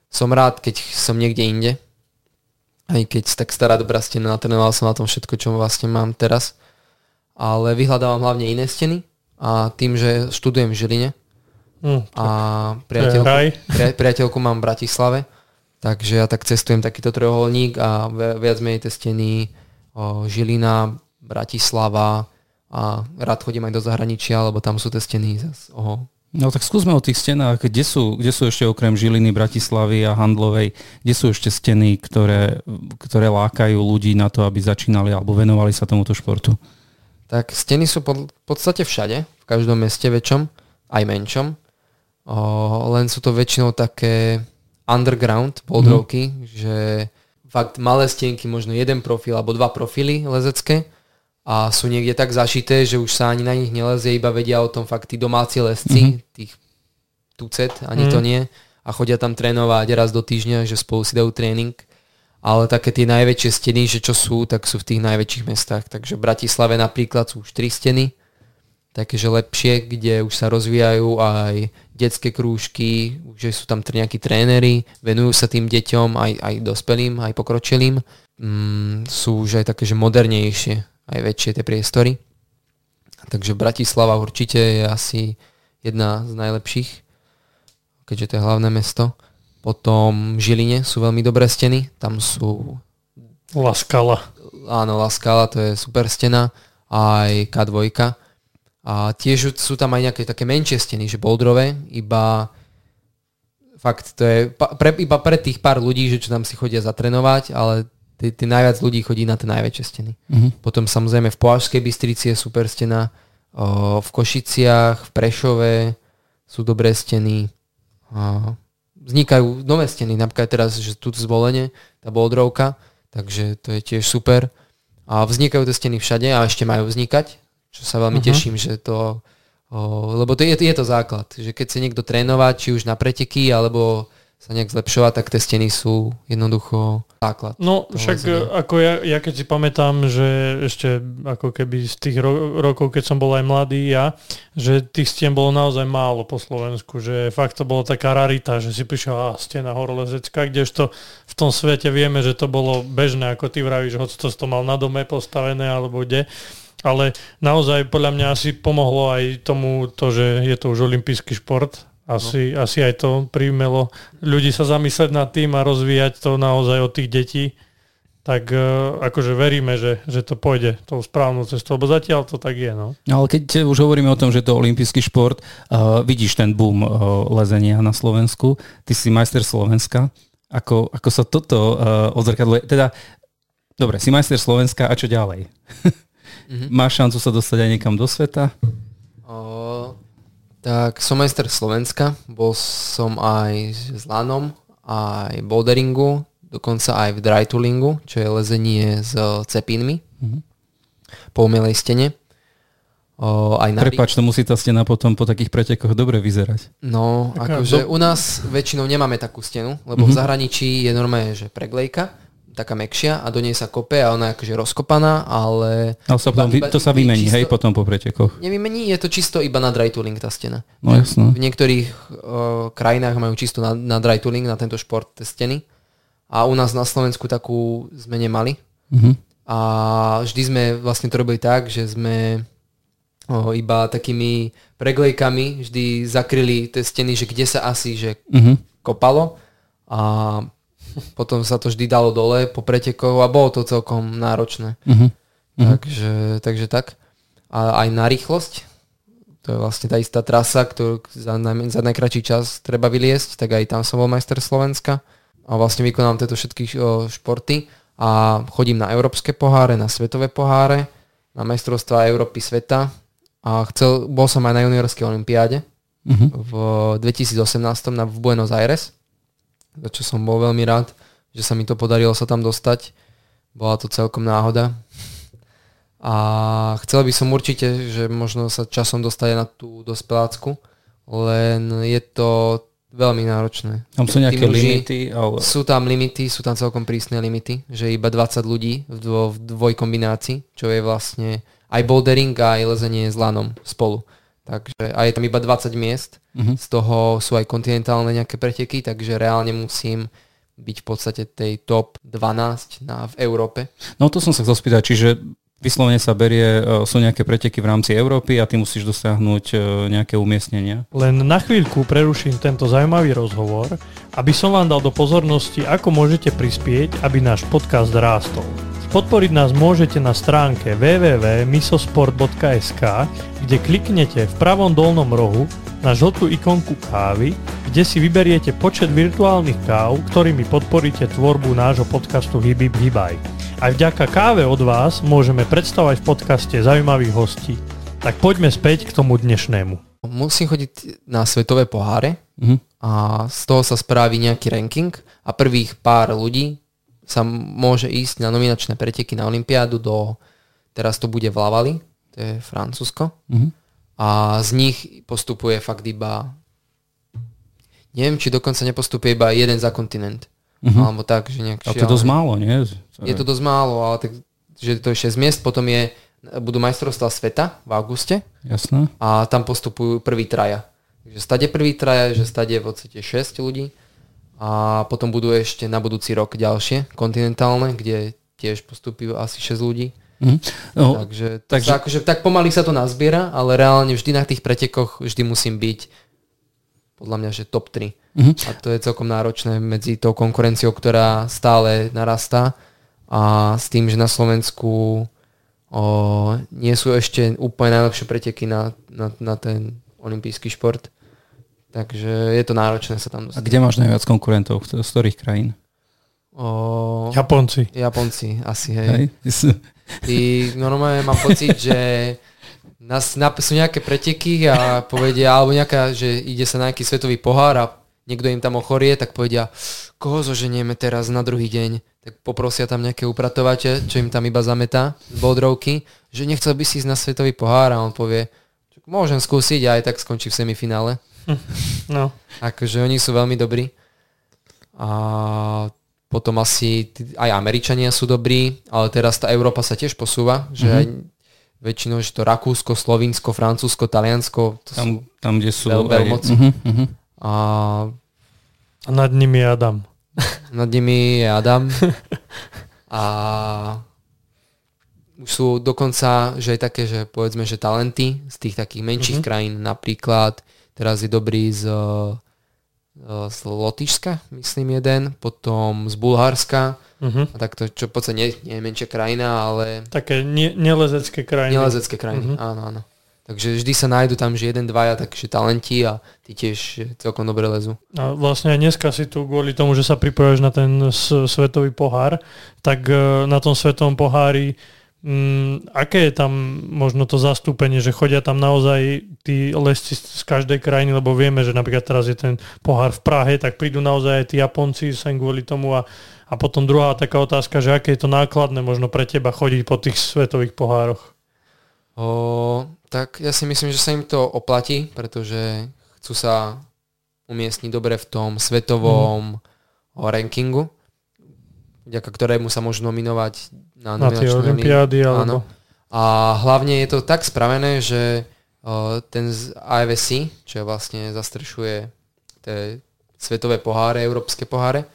som rád, keď som niekde inde. Aj keď tak stará dobrá stena, natrénoval som na tom všetko, čo vlastne mám teraz. Ale vyhľadávam hlavne iné steny a tým, že študujem v Žiline Mhm. a priateľku, pri, priateľku mám v Bratislave, takže ja tak cestujem takýto trojuholník a vi- viac menej tie steny o, Žilina, Bratislava a rád chodím aj do zahraničia, lebo tam sú tie steny zas, oho, No tak skúsme o tých stenách. Kde sú, kde sú ešte okrem Žiliny, Bratislavy a Handlovej, kde sú ešte steny, ktoré, ktoré lákajú ľudí na to, aby začínali alebo venovali sa tomuto športu? Tak steny sú pod, v podstate všade, v každom meste väčšom, aj menšom. O, len sú to väčšinou také underground boldrovky, mm. že fakt malé stienky, možno jeden profil alebo dva profily lezecké a sú niekde tak zašité, že už sa ani na nich nelezie, iba vedia o tom fakt tí domáci lesci, mm. tých tucet, ani Mhm. to nie. A chodia tam trénovať raz do týždňa, že spolu si dajú tréning. Ale také tie najväčšie steny, že čo sú, tak sú v tých najväčších mestách. Takže v Bratislave napríklad sú už tri steny, takéže lepšie, kde už sa rozvíjajú aj detské krúžky, že sú tam nejakí tréneri, venujú sa tým deťom, aj, aj dospelým, aj pokročilým. Mm, sú už aj také, že modernejšie, aj väčšie tie priestory. Takže Bratislava určite je asi jedna z najlepších, keďže to je hlavné mesto. Potom v Žiline sú veľmi dobré steny, tam sú Laskala. áno, La Scala, to je super stena, aj K2. A tiež sú tam aj nejaké také menšie steny, že boldrové, iba fakt to je pre, iba pre tých pár ľudí, že čo tam si chodia zatrenovať, ale tí najviac ľudí chodí na tie najväčšie steny. Mhm. Potom samozrejme v Považskej Bystrici je super stena, o, v Košiciach, v Prešove sú dobré steny. A vznikajú nové steny, napríklad teraz, že tu zvolenie, tá boldrovka, takže to je tiež super. A vznikajú tie steny všade a ešte majú vznikať, čo sa veľmi Mhm. teším, že to, o, lebo to je, je to základ, že keď chce niekto trénovať, či už na preteky, alebo sa nejak zlepšovať, tak tie steny sú jednoducho základ. No však e, ako ja, ja keď si pamätám, že ešte ako keby z tých ro- rokov, keď som bol aj mladý ja, že tých stien bolo naozaj málo po Slovensku, že fakt to bolo taká rarita, že si prišiel a stena horolezecká, kdežto v tom svete vieme, že to bolo bežné, ako ty vravíš, hoď to, to mal na dome postavené alebo kde. Ale naozaj podľa mňa asi pomohlo aj tomu to, že je to už olimpijský šport. Asi, no. asi aj to primelo ľudí sa zamyslieť nad tým a rozvíjať to naozaj od tých detí. Tak uh, akože veríme, že, že to pôjde tou správnou cestou, lebo zatiaľ to tak je. No. Ale keď už hovoríme o tom, že to je olimpijský šport, uh, vidíš ten boom uh, lezenia na Slovensku, ty si majster Slovenska, ako, ako sa toto uh, odzrkadluje, teda, dobre, si majster Slovenska a čo ďalej? Mhm. Máš šancu sa dostať aj niekam do sveta? Tak som majster Slovenska, bol som aj s lanom, aj boulderingu, dokonca aj v dry toolingu, čo je lezenie s cepínmi Mhm. po umelej stene. o, aj na Prepač, to musí tá stena potom po takých pretekoch dobre vyzerať. No, Taká akože do- u nás väčšinou nemáme takú stenu, lebo Mhm. v zahraničí je normálne, že preglejka, taká mekšia a do nej sa kope a ona je akože rozkopaná, ale Ale sa potom, Iba- to sa vymení, čisto- hej, potom po pretekoch. nevymení, je to čisto iba na dry tooling tá stena. No jasno. V niektorých uh, krajinách majú čisto na, na dry tooling, na tento šport tie steny. A u nás na Slovensku takú sme nemali. Mhm. A vždy sme vlastne to robili tak, že sme o, iba takými preglejkami vždy zakryli tie steny, že kde sa asi že Mhm. kopalo a potom sa to vždy dalo dole po pretekoch a bolo to celkom náročné. Mhm. Takže, takže tak. A aj na rýchlosť, to je vlastne tá istá trasa, ktorú za, naj, za najkračší čas treba vyliesť, tak aj tam som bol majster Slovenska a vlastne vykonám tieto všetky športy a chodím na európske poháre, na svetové poháre, na majstrovstvá Európy sveta a chcel, bol som aj na juniorskej olympiáde Mhm. v 2018 na, v Buenos Aires, za čo som bol veľmi rád, že sa mi to podarilo sa tam dostať. Bola to celkom náhoda. A chcel by som určite, že možno sa časom dostať aj na tú dospelácku, len je to veľmi náročné. Tam sú nejaké Tí muži- limity, ale... Sú tam limity, sú tam celkom prísne limity, že iba 20 ľudí v, dvo, v dvojkombinácii, čo je vlastne aj bouldering a aj lezenie s lanom spolu. Takže a je tam iba 20 miest, Mhm. z toho sú aj kontinentálne nejaké preteky, takže reálne musím byť v podstate tej top 12 na, v Európe. No to som sa chcel spýtať, čiže vyslovene sa berie, e, sú nejaké preteky v rámci Európy a ty musíš dosiahnuť e, nejaké umiestnenia. Len na chvíľku preruším tento zaujímavý rozhovor, aby som vám dal do pozornosti, ako môžete prispieť, aby náš podcast rástol. Podporiť nás môžete na stránke www.misosport.sk, kde kliknete v pravom dolnom rohu na žltú ikonku kávy, kde si vyberiete počet virtuálnych káv, ktorými podporíte tvorbu nášho podcastu Hibib Hibaj. Aj vďaka káve od vás môžeme predstavovať v podcaste zaujímavých hostí. Tak poďme späť k tomu dnešnému. Musím chodiť na svetové poháre Mhm. a z toho sa spraví nejaký ranking a prvých pár ľudí sa môže ísť na nominačné preteky na Olympiádu do, teraz to bude v Lavali, to je Francúzsko, Mhm. a z nich postupuje fakt iba neviem, či dokonca nepostupuje iba jeden za kontinent. Mhm. Alebo tak, že nejak Ale to je dosť málo, nie? Je to dosť málo, ale tak, že to je 6 miest, potom je, budú majstrovstvá sveta v auguste Jasné. a tam postupujú prvý traja. Takže stade prvý traja, že stade v podstate 6 ľudí a potom budú ešte na budúci rok ďalšie kontinentálne, kde tiež postupujú asi 6 ľudí. Mhm. No, Takže, takže- takže... Sa, akože, tak pomaly sa to nazbiera, ale reálne vždy na tých pretekoch vždy musím byť podľa mňa, že top 3. Mhm. A to je celkom náročné medzi tou konkurenciou, ktorá stále narastá a s tým, že na Slovensku o, nie sú ešte úplne najlepšie preteky na, na, na ten olimpijský šport. Takže je to náročné sa tam a dostať. kde máš najviac konkurentov? Z ktorých krajín? O, Japonci. Japonci asi, hej. Hej? Tí, normálne mám pocit, že nás, na, sú nejaké preteky a povedia, alebo nejaká, že ide sa na nejaký svetový pohár a niekto im tam ochorie, tak povedia, koho zoženieme teraz na druhý deň, tak poprosia tam nejaké upratovače, čo im tam iba zametá z bodrovky, že nechcel by si ísť na svetový pohár a on povie, "Čak môžem skúsiť a aj tak skončí v semifinále. No. Akože oni sú veľmi dobrí. A potom asi aj Američania sú dobrí, ale teraz tá Európa sa tiež posúva, že Mhm. aj väčšinou, že to Rakúsko, Slovinsko, Francúzsko, Taliansko, to sú, Tam, tam, kde sú... Veľ- veľmoci. Mhm, mhm. a A nad nimi je Adam. nad nimi je Adam. a už sú dokonca, že aj také, že povedzme, že talenty z tých takých menších Mhm. krajín, napríklad teraz je dobrý z, z Lotyšska, myslím jeden, potom z Bulharska, Uh-huh. a takto, čo v podstate nie, nie je menšia krajina, ale Také nie, nelezecké krajiny. nelezecké krajiny, Mhm. áno, áno. Takže vždy sa nájdu tam, že jeden, dvaja, takže talenti a tí tiež celkom dobre lezu. A vlastne aj dneska si tu kvôli tomu, že sa pripojuješ na ten svetový pohár, tak e, na tom svetovom pohári mm, aké je tam možno to zastúpenie, že chodia tam naozaj tí lesci z každej krajiny, lebo vieme, že napríklad teraz je ten pohár v Prahe, tak prídu naozaj aj tí Japonci sem kvôli tomu a, a potom druhá taká otázka, že aké je to nákladné možno pre teba chodiť po tých svetových pohároch. O, tak ja si myslím, že sa im to oplatí, pretože chcú sa umiestniť dobre v tom svetovom mm. rankingu, vďaka ktorému sa môžu nominovať na, na tie olympiády. Alebo... A hlavne je to tak spravené, že uh, ten z AFC, čo vlastne zastrešuje tie svetové poháre, európske poháre,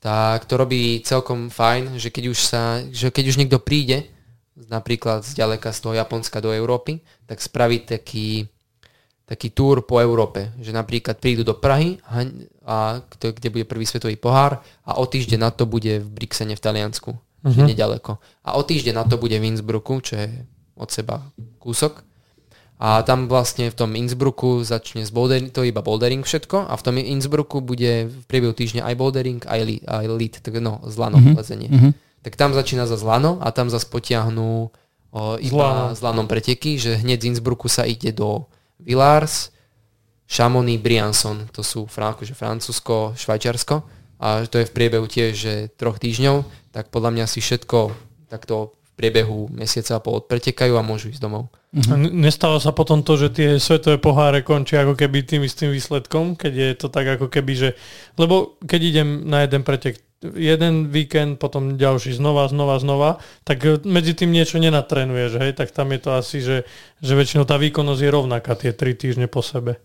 tak to robí celkom fajn, že keď už, sa, že keď už niekto príde, napríklad z ďaleka z toho Japonska do Európy, tak spraví taký, taký túr po Európe, že napríklad prídu do Prahy, a, a kde bude prvý svetový pohár a o týždeň na to bude v Brixene v Taliansku, uh-huh. že mhm. nedaleko. A o týždeň na to bude v Innsbrucku, čo je od seba kúsok. A tam vlastne v tom Innsbrucku začne z bouldering, to je iba bouldering všetko a v tom Innsbrucku bude v priebehu týždňa aj bouldering, aj, li, aj lead, tak no, zlano mm-hmm. lezenie. Mm-hmm. Tak tam začína za zlano a tam zase potiahnú o, iba z zlanom preteky, že hneď z Innsbrucku sa ide do Villars, Chamonix, Briançon, to sú akože Francúzsko, Švajčiarsko a to je v priebehu tiež že troch týždňov, tak podľa mňa si všetko takto priebehu mesiaca a pol odpretekajú a môžu ísť domov. Uh-huh. Nestáva sa potom to, že tie svetové poháre končia ako keby tým istým výsledkom, keď je to tak ako keby, že... Lebo keď idem na jeden pretek jeden víkend, potom ďalší znova, znova, znova, tak medzi tým niečo nenatrenuješ, hej? Tak tam je to asi, že, že väčšinou tá výkonnosť je rovnaká tie tri týždne po sebe.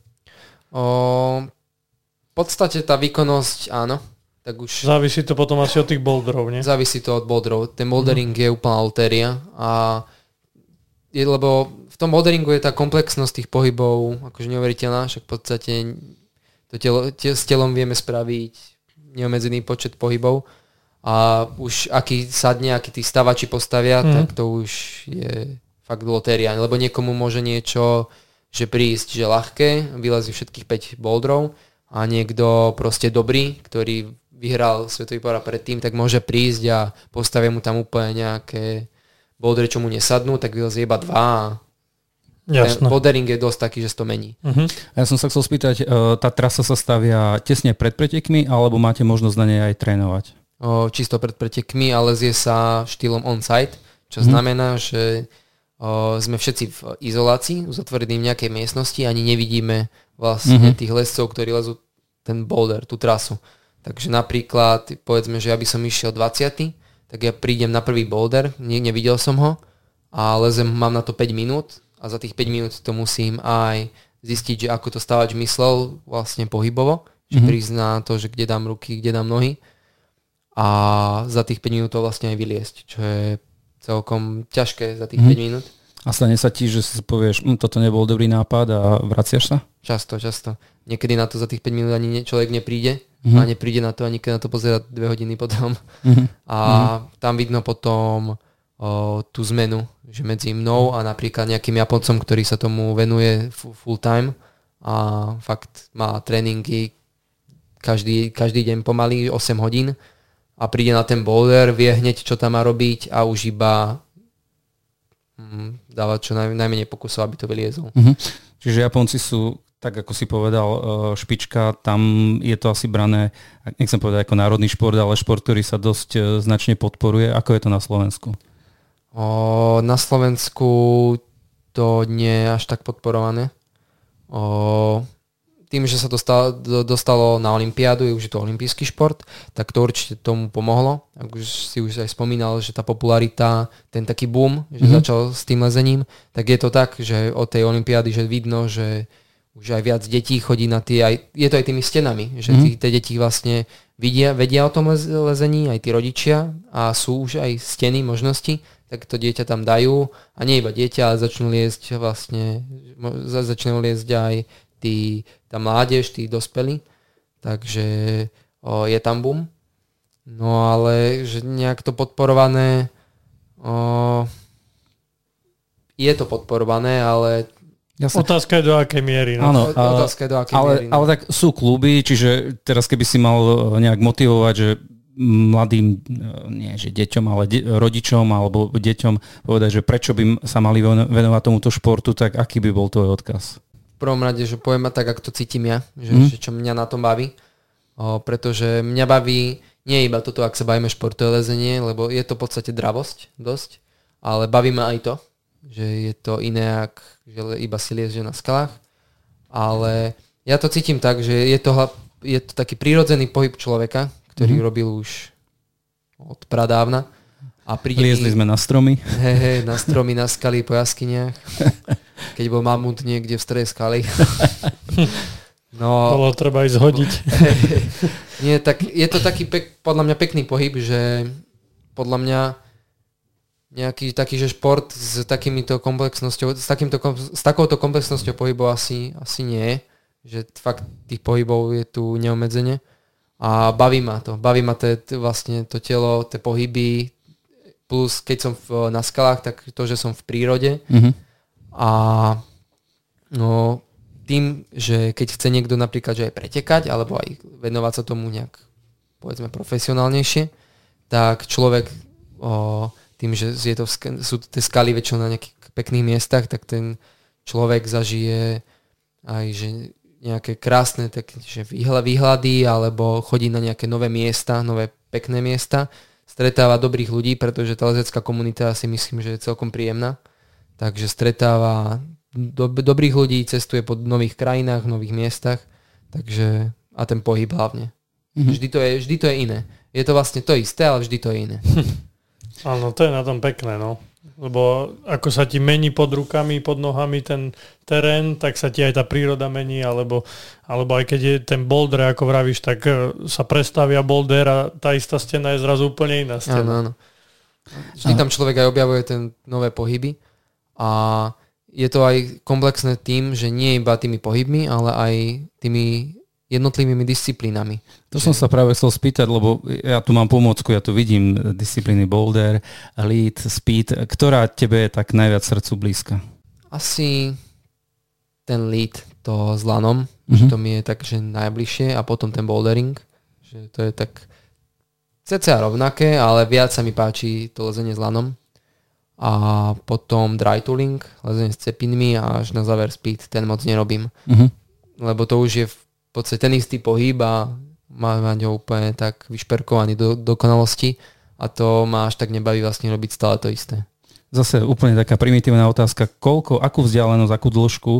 O, v podstate tá výkonnosť, áno, tak už... Závisí to potom asi od tých boulderov, nie? Závisí to od boulderov. Ten bouldering mm. je úplná altéria a je, lebo v tom boulderingu je tá komplexnosť tých pohybov akože neuveriteľná, však v podstate to telo, te, s telom vieme spraviť neomedzený počet pohybov a už aký sadne, aký tí stavači postavia, mm. tak to už je fakt lotéria, lebo niekomu môže niečo, že prísť, že ľahké, vylezí všetkých 5 boulderov a niekto proste dobrý, ktorý vyhral svetový pohár predtým, tak môže prísť a postavia mu tam úplne nejaké bouldery, čo mu nesadnú, tak vylezie iba dva Jasno. Ten bouldering je dosť taký, že to mení. Uh-huh. Ja som sa chcel spýtať, e, tá trasa sa stavia tesne pred pretekmi, alebo máte možnosť na nej aj trénovať? O, čisto pred pretekmi, ale zje sa štýlom on-site, čo uh-huh. znamená, že o, sme všetci v izolácii, uzatvorení v nejakej miestnosti, ani nevidíme vlastne uh-huh. tých lescov, ktorí lezú ten boulder, tú trasu. Takže napríklad, povedzme, že ja by som išiel 20, tak ja prídem na prvý boulder, nie, nevidel som ho a lezem, mám na to 5 minút a za tých 5 minút to musím aj zistiť, že ako to stávač myslel vlastne pohybovo, že mm-hmm. prísť na to, že kde dám ruky, kde dám nohy a za tých 5 minút to vlastne aj vyliesť, čo je celkom ťažké za tých mm-hmm. 5 minút. A stane sa ti, že si povieš, hm, toto nebol dobrý nápad a vraciaš sa? Často, často. Niekedy na to za tých 5 minút ani človek nepríde mm-hmm. a nepríde na to ani keď na to pozerať dve hodiny potom. Mm-hmm. A mm-hmm. tam vidno potom o, tú zmenu, že medzi mnou a napríklad nejakým Japoncom, ktorý sa tomu venuje full time a fakt má tréningy každý, každý deň pomaly 8 hodín a príde na ten boulder, vie hneď, čo tam má robiť a už iba mm, dávať čo naj, najmenej pokusov, aby to vyliezol. Mm-hmm. Čiže Japonci sú tak ako si povedal, e, špička, tam je to asi brané, nechcem povedať ako národný šport, ale šport, ktorý sa dosť e, značne podporuje. Ako je to na Slovensku? O, na Slovensku to nie je až tak podporované. O, tým, že sa dostalo, dostalo na Olympiádu, je už to olimpijský šport, tak to určite tomu pomohlo. Ak už si už aj spomínal, že tá popularita, ten taký boom, že mm-hmm. začal s tým lezením, tak je to tak, že od tej Olympiády, že vidno, že už aj viac detí chodí na tie, aj, je to aj tými stenami, že mm. tí, tie deti vlastne vidia, vedia o tom lezení, aj tí rodičia a sú už aj steny, možnosti, tak to dieťa tam dajú a nie iba dieťa, ale začnú liesť vlastne, začnú liesť aj tí, tá mládež, tí dospelí, takže o, je tam boom. No ale že nejak to podporované, o, je to podporované, ale Jasne. Otázka je do akej miery. No. Áno, Otázka je do akej ale, miery. No. Ale tak sú kluby, čiže teraz keby si mal nejak motivovať, že mladým, nie že deťom, ale de- rodičom alebo deťom povedať, že prečo by sa mali venovať tomuto športu, tak aký by bol tvoj odkaz? Prvom rade, že poviem tak, ako to cítim ja, že, mm. že čo mňa na tom baví. O, pretože mňa baví nie iba toto, ak sa bavíme športové lezenie, lebo je to v podstate dravosť dosť, ale baví ma aj to, že je to iné, ak že iba si lieže na skalách. Ale ja to cítim tak, že je to, je to taký prírodzený pohyb človeka, ktorý mm-hmm. robil už od pradávna. A príde Liezli mi, sme na stromy. Hej, hej, na stromy, na skaly, po jaskyniach. Keď bol mamut niekde v strede skaly. No, Bolo treba ísť hodiť. Nie, tak je to taký pek, podľa mňa pekný pohyb, že podľa mňa nejaký taký, že šport s takýmito komplexnosťou, s, takýmto, s takouto komplexnosťou pohybov asi, asi nie Že fakt tých pohybov je tu neomedzenie. A baví ma to. Baví ma to, vlastne to telo, tie pohyby, plus keď som v, na skalách, tak to, že som v prírode. Mm-hmm. A no, tým, že keď chce niekto napríklad že aj pretekať, alebo aj venovať sa tomu nejak povedzme profesionálnejšie, tak človek o, tým, že je to, sú tie skaly väčšinou na nejakých pekných miestach, tak ten človek zažije aj že nejaké krásne tak, že výhľady alebo chodí na nejaké nové miesta, nové pekné miesta, stretáva dobrých ľudí, pretože tá lezecká komunita si myslím, že je celkom príjemná. Takže stretáva do, dobrých ľudí, cestuje po nových krajinách, nových miestach, takže a ten pohyb hlavne. Mm-hmm. Vždy, to je, vždy to je iné. Je to vlastne to isté, ale vždy to je iné. Áno, to je na tom pekné, no. Lebo ako sa ti mení pod rukami, pod nohami ten terén, tak sa ti aj tá príroda mení, alebo, alebo aj keď je ten boulder, ako vravíš, tak e, sa prestavia boulder a tá istá stena je zrazu úplne iná stena. Áno, áno. Vždy tam človek aj objavuje ten nové pohyby a je to aj komplexné tým, že nie iba tými pohybmi, ale aj tými jednotlivými disciplínami. To že... som sa práve chcel spýtať, lebo ja tu mám pomôcku, ja tu vidím disciplíny boulder, lead, speed. Ktorá tebe je tak najviac srdcu blízka? Asi ten lead, to s lanom, mm-hmm. že to mi je tak, že najbližšie a potom ten bouldering, že to je tak cca rovnaké, ale viac sa mi páči to lezenie s lanom a potom dry tooling, lezenie s cepinmi a až na záver speed, ten moc nerobím. Uh-huh. Lebo to už je v podstate ten istý pohyb a má mať ho úplne tak vyšperkovaný do dokonalosti a to ma až tak nebaví vlastne robiť stále to isté. Zase úplne taká primitívna otázka, koľko, akú vzdialenosť, akú dĺžku,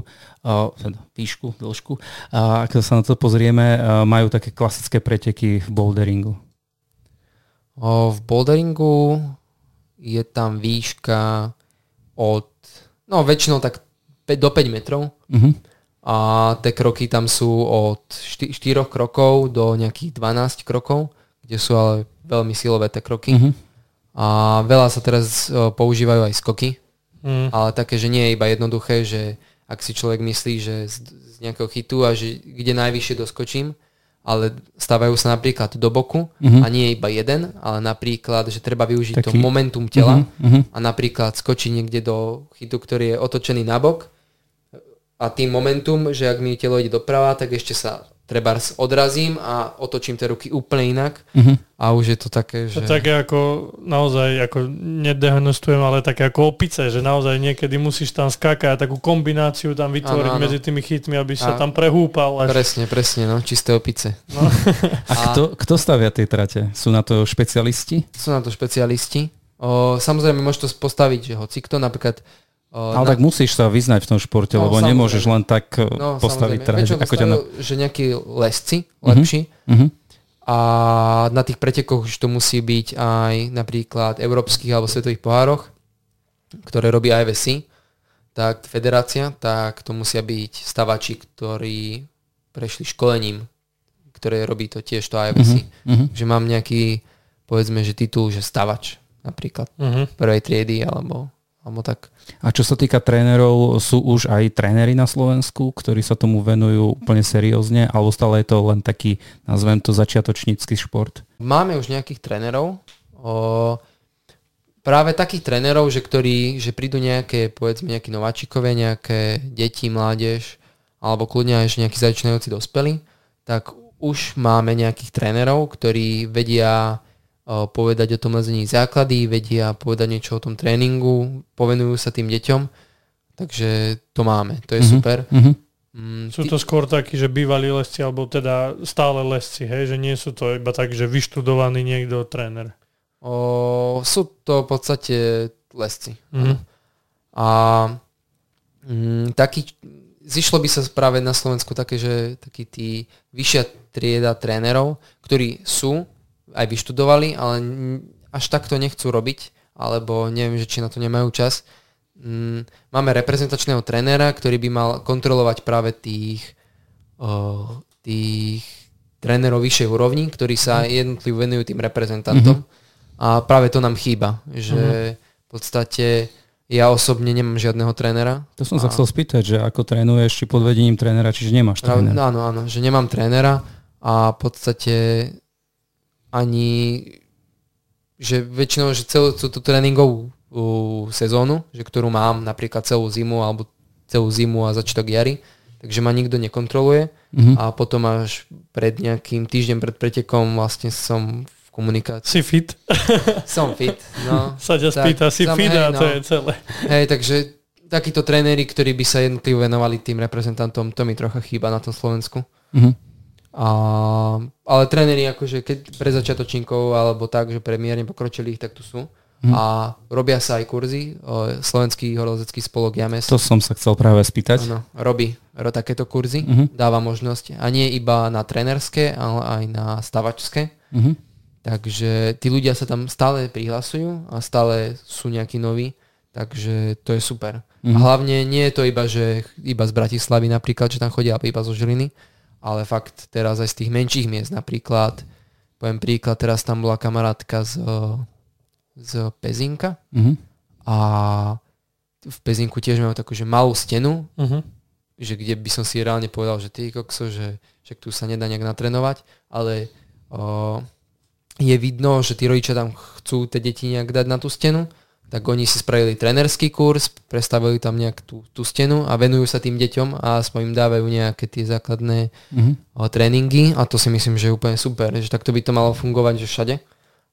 uh, výšku, dĺžku, a ak sa na to pozrieme, uh, majú také klasické preteky v boulderingu? O, v boulderingu je tam výška od, no väčšinou tak 5, do 5 metrov. Uh-huh. A tie kroky tam sú od 4, 4 krokov do nejakých 12 krokov, kde sú ale veľmi silové tie kroky. Uh-huh. A veľa sa teraz používajú aj skoky, uh-huh. ale také, že nie je iba jednoduché, že ak si človek myslí, že z, z nejakého chytu a že kde najvyššie doskočím, ale stávajú sa napríklad do boku uh-huh. a nie iba jeden, ale napríklad, že treba využiť Taký. to momentum tela uh-huh. a napríklad skočiť niekde do chytu, ktorý je otočený na bok a tým momentum, že ak mi telo ide doprava, tak ešte sa treba odrazím a otočím tie ruky úplne inak uh-huh. a už je to také, že... Také ako naozaj, ako nedehnostujem, ale také ako opice, že naozaj niekedy musíš tam skákať a takú kombináciu tam vytvoriť ano, ano. medzi tými chytmi, aby sa a tam prehúpal. Až... Presne, presne, no, čisté opice. No. a kto, kto stavia tie trate? Sú na to špecialisti? Sú na to špecialisti. O, samozrejme, môžeš to postaviť, že hoci kto, napríklad ale na... tak musíš sa vyznať v tom športe, no, lebo samozrejme. nemôžeš len tak no, postaviť trať. Ako ťa na... že nejakí lesci lepší uh-huh. a na tých pretekoch už to musí byť aj napríklad európskych alebo svetových pohároch, ktoré robí IVC, tak federácia, tak to musia byť stavači, ktorí prešli školením, ktoré robí to tiež to IVC. Uh-huh. Že mám nejaký, povedzme, že titul, že stavač napríklad uh-huh. prvej triedy alebo alebo tak. A čo sa týka trénerov, sú už aj tréneri na Slovensku, ktorí sa tomu venujú úplne seriózne, alebo stále je to len taký, nazvem to, začiatočnícky šport? Máme už nejakých trénerov. O, práve takých trénerov, že ktorí, že prídu nejaké, povedzme, nejakí nováčikovia, nejaké deti, mládež, alebo kľudne aj nejakí začínajúci dospelí, tak už máme nejakých trénerov, ktorí vedia povedať o tom lezení základy, vedia povedať niečo o tom tréningu, povenujú sa tým deťom, takže to máme, to je mm-hmm. super. Mm-hmm. Mm, sú to skôr takí, že bývalí lesci, alebo teda stále lesci, hej? že nie sú to iba tak, že vyštudovaný niekto tréner. O, sú to v podstate lesci. Mm-hmm. A mm, taký, zišlo by sa práve na Slovensku také, že takí tí vyššia trieda trénerov, ktorí sú, aj vyštudovali, ale až takto nechcú robiť, alebo neviem, že či na to nemajú čas. Mm, máme reprezentačného trénera, ktorý by mal kontrolovať práve tých, tých trénerov vyššej úrovni, ktorí sa mhm. jednotlivo venujú tým reprezentantom. Mm-hmm. A práve to nám chýba, že mm-hmm. v podstate ja osobne nemám žiadneho trénera. To som sa a... chcel spýtať, že ako trénuješ, či pod vedením trénera, čiže nemáš trénera. Áno, áno, že nemám trénera a v podstate ani že väčšinou, že celú tú tréningovú sezónu, že ktorú mám napríklad celú zimu alebo celú zimu a začiatok jary, takže ma nikto nekontroluje mm-hmm. a potom až pred nejakým týždňom pred pretekom vlastne som v komunikácii. Si fit? Som fit, no. Sa ťa spýta, si som, fit hej, a to no. je celé. Hej, takže takíto tréneri, ktorí by sa jednotlivo venovali tým reprezentantom, to mi trocha chýba na tom Slovensku. Mm-hmm. A, ale tréneri akože keď pre začiatočníkov alebo tak, že pre mierne pokročilých, tak tu sú. Hmm. A robia sa aj kurzy. Slovenský horolezecký spolok James. To som sa chcel práve spýtať. Áno, robí ro, takéto kurzy. Hmm. Dáva možnosť. A nie iba na trenerské, ale aj na stavačské. Hmm. Takže tí ľudia sa tam stále prihlasujú a stále sú nejakí noví. Takže to je super. Hmm. A hlavne nie je to iba, že iba z Bratislavy napríklad, že tam chodia iba zo Žiliny ale fakt teraz aj z tých menších miest napríklad, poviem príklad, teraz tam bola kamarátka z, z Pezinka uh-huh. a v Pezinku tiež majú takú, že malú stenu, uh-huh. že kde by som si reálne povedal, že ty kokso, že, že tu sa nedá nejak natrenovať, ale o, je vidno, že tí rodičia tam chcú tie deti nejak dať na tú stenu tak oni si spravili trenerský kurz, prestavili tam nejak tú, tú stenu a venujú sa tým deťom a aspoň im dávajú nejaké tie základné mm-hmm. tréningy a to si myslím, že je úplne super, že takto by to malo fungovať že všade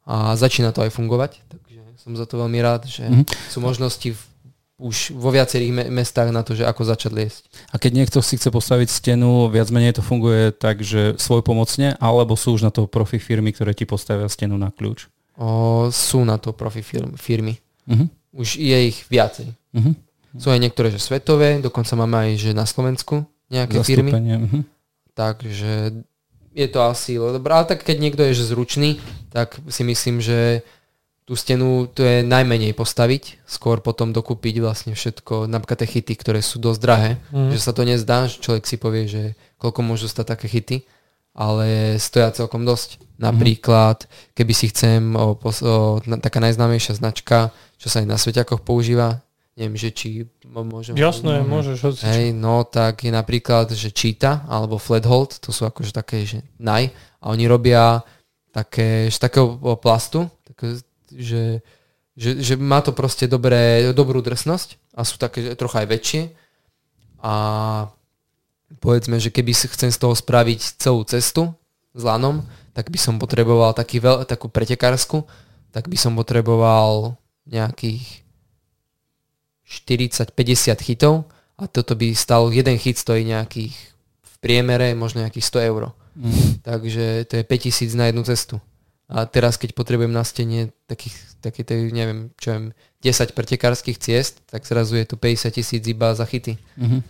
a začína to aj fungovať, takže som za to veľmi rád, že mm-hmm. sú možnosti v, už vo viacerých me- mestách na to, že ako začať liesť. A keď niekto si chce postaviť stenu, viac menej to funguje tak, že svoj pomocne, alebo sú už na to profi firmy, ktoré ti postavia stenu na kľúč? O, sú na to profi firmy. Uh-huh. Už je ich viacej. Uh-huh. Sú aj niektoré, že svetové, dokonca máme aj, že na Slovensku nejaké firmy. Uh-huh. Takže je to asi dobré. Ale tak keď niekto je že zručný, tak si myslím, že tú stenu to je najmenej postaviť, skôr potom dokúpiť vlastne všetko, napríklad tie chyty, ktoré sú dosť drahé, mm. že sa to nezdá, že človek si povie, že koľko môžu stať také chyty, ale stoja celkom dosť. Napríklad, keby si chcem, o, o, taká najznámejšia značka, čo sa aj na sveťakoch používa, neviem, že či môžem... Jasné, môžeš. Hoci Hej, no tak je napríklad, že Cheetah alebo Flathold, to sú akože také, že naj, a oni robia také, z takého plastu, také, že, že, že má to proste dobré, dobrú drsnosť a sú také trocha aj väčšie a povedzme, že keby si chcem z toho spraviť celú cestu s lanom, tak by som potreboval taký veľ, takú pretekársku, tak by som potreboval nejakých 40-50 chytov a toto by stal, jeden chyt stojí nejakých v priemere možno nejakých 100 eur. Mm. Takže to je 5000 na jednu cestu. A teraz, keď potrebujem na stene takých, takých, takých neviem, čo viem, 10 pretekárskych ciest, tak zrazu je to 50 tisíc iba za chyty. Mm-hmm.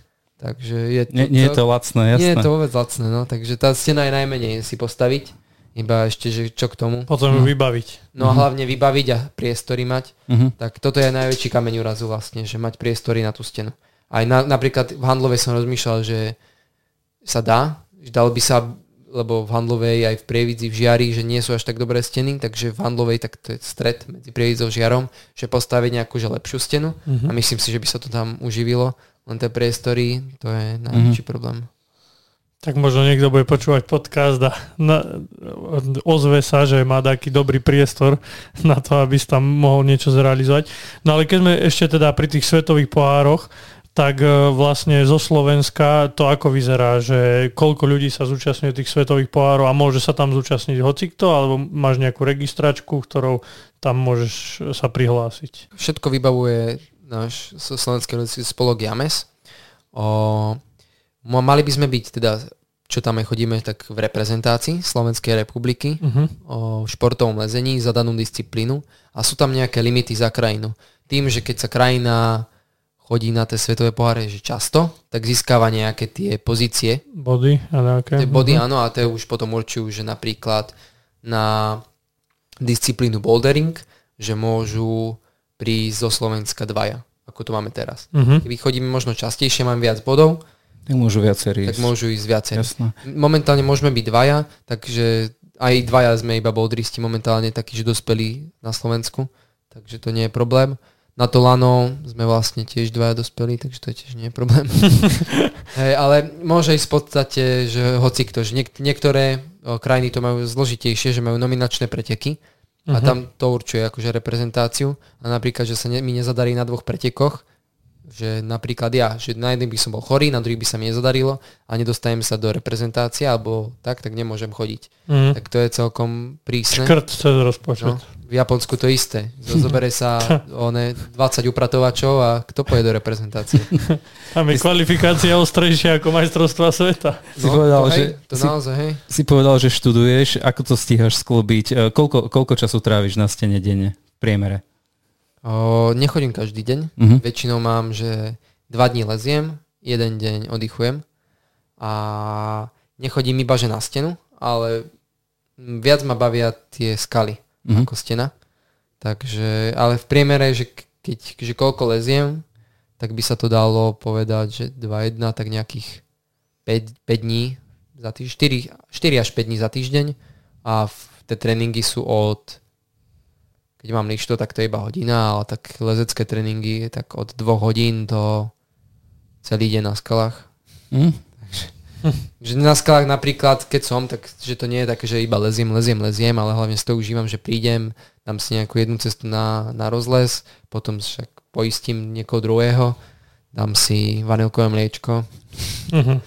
Takže je to, nie, nie je to lacné, jasné. Nie je to vôbec lacné, no. Takže tá stena je najmenej si postaviť iba ešte, že čo k tomu. Potom ju no. vybaviť. No a mhm. hlavne vybaviť a priestory mať. Uh-huh. Tak toto je najväčší kameň úrazu vlastne, že mať priestory na tú stenu. Aj na, napríklad v Handlovej som rozmýšľal, že sa dá, že dalo by sa, lebo v Handlovej aj v Prievidzi, v Žiari, že nie sú až tak dobré steny, takže v Handlovej tak to je stred medzi Prievidzou a Žiarom, že postaviť nejakú že lepšiu stenu uh-huh. a myslím si, že by sa to tam uživilo. Len tie priestory, to je najväčší uh-huh. problém. Tak možno niekto bude počúvať podcast a na, ozve sa, že má taký dobrý priestor na to, aby si tam mohol niečo zrealizovať. No ale keď sme ešte teda pri tých svetových pohároch, tak e, vlastne zo Slovenska to ako vyzerá, že koľko ľudí sa zúčastňuje tých svetových pohárov a môže sa tam zúčastniť hocikto, alebo máš nejakú registračku, ktorou tam môžeš sa prihlásiť? Všetko vybavuje náš slovenský spolok James. O, Mali by sme byť teda, čo tam aj chodíme, tak v reprezentácii Slovenskej republiky uh-huh. o športovom lezení za danú disciplínu a sú tam nejaké limity za krajinu. Tým, že keď sa krajina chodí na tie svetové poháre že často, tak získava nejaké tie pozície. Body a nejaké. Tie body, uh-huh. áno, a tie už potom určujú, že napríklad na disciplínu bouldering, že môžu prísť zo Slovenska dvaja, ako to máme teraz. Uh-huh. Keby chodíme možno častejšie, mám viac bodov, tak môžu viacerí Tak môžu ísť viacerí. Momentálne môžeme byť dvaja, takže aj dvaja sme iba boldristi momentálne takí, že dospelí na Slovensku, takže to nie je problém. Na to lano sme vlastne tiež dvaja dospelí, takže to tiež nie je problém. hey, ale môže ísť v podstate, že hoci kto, že niek- niektoré o, krajiny to majú zložitejšie, že majú nominačné preteky a uh-huh. tam to určuje akože reprezentáciu. A napríklad, že sa ne- mi nezadarí na dvoch pretekoch, že napríklad ja, že na jeden by som bol chorý, na druhý by sa mi nezadarilo a nedostajem sa do reprezentácie alebo tak, tak nemôžem chodiť. Mm. Tak to je celkom prísne. Škrt cez rozpočet. No, v Japonsku to isté. Zobere sa one 20 upratovačov a kto pôjde do reprezentácie? Tam je kvalifikácia ostrejšia ako majstrovstva sveta. Si no, povedal, to, že, hej, to si, naozaj, hej. si povedal, že študuješ. Ako to stíhaš sklobiť? E, koľko, koľko času tráviš na stene denne v priemere? O, nechodím každý deň. Uh-huh. Väčšinou mám, že dva dní leziem, jeden deň oddychujem a nechodím iba že na stenu, ale viac ma bavia tie skaly uh-huh. ako stena. Takže, ale v priemere, že keď, že koľko leziem, tak by sa to dalo povedať, že 2-1, tak nejakých 5, 5 dní za týždeň, 4, 4 až 5 dní za týždeň a v, tie tréningy sú od keď mám lišto, tak to je iba hodina, ale tak lezecké tréningy tak od dvoch hodín do celý deň na skalách. Mm. že na skalách napríklad, keď som, tak že to nie je také, že iba leziem, leziem, leziem, ale hlavne si to užívam, že prídem, dám si nejakú jednu cestu na, na rozles, potom však poistím niekoho druhého, dám si vanilkové mliečko mm-hmm.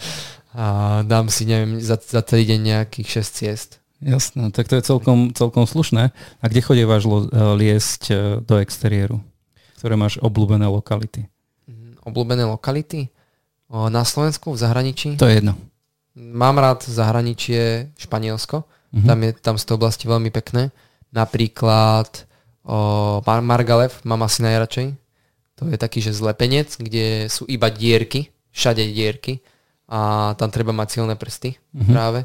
a dám si, neviem, za, za celý deň nejakých 6 ciest. Jasné, tak to je celkom, celkom slušné. A kde chodívaš lo, eh, liesť eh, do exteriéru? Ktoré máš obľúbené lokality? Mhm, obľúbené lokality? Na Slovensku, v zahraničí? To je jedno. Mám rád zahraničie Španielsko. Mm-hmm. Tam, je, tam sú to oblasti veľmi pekné. Napríklad o, Mar- Margalev mám asi najradšej. To je taký, že zlepenec, kde sú iba dierky, všade dierky a tam treba mať silné prsty mm-hmm. práve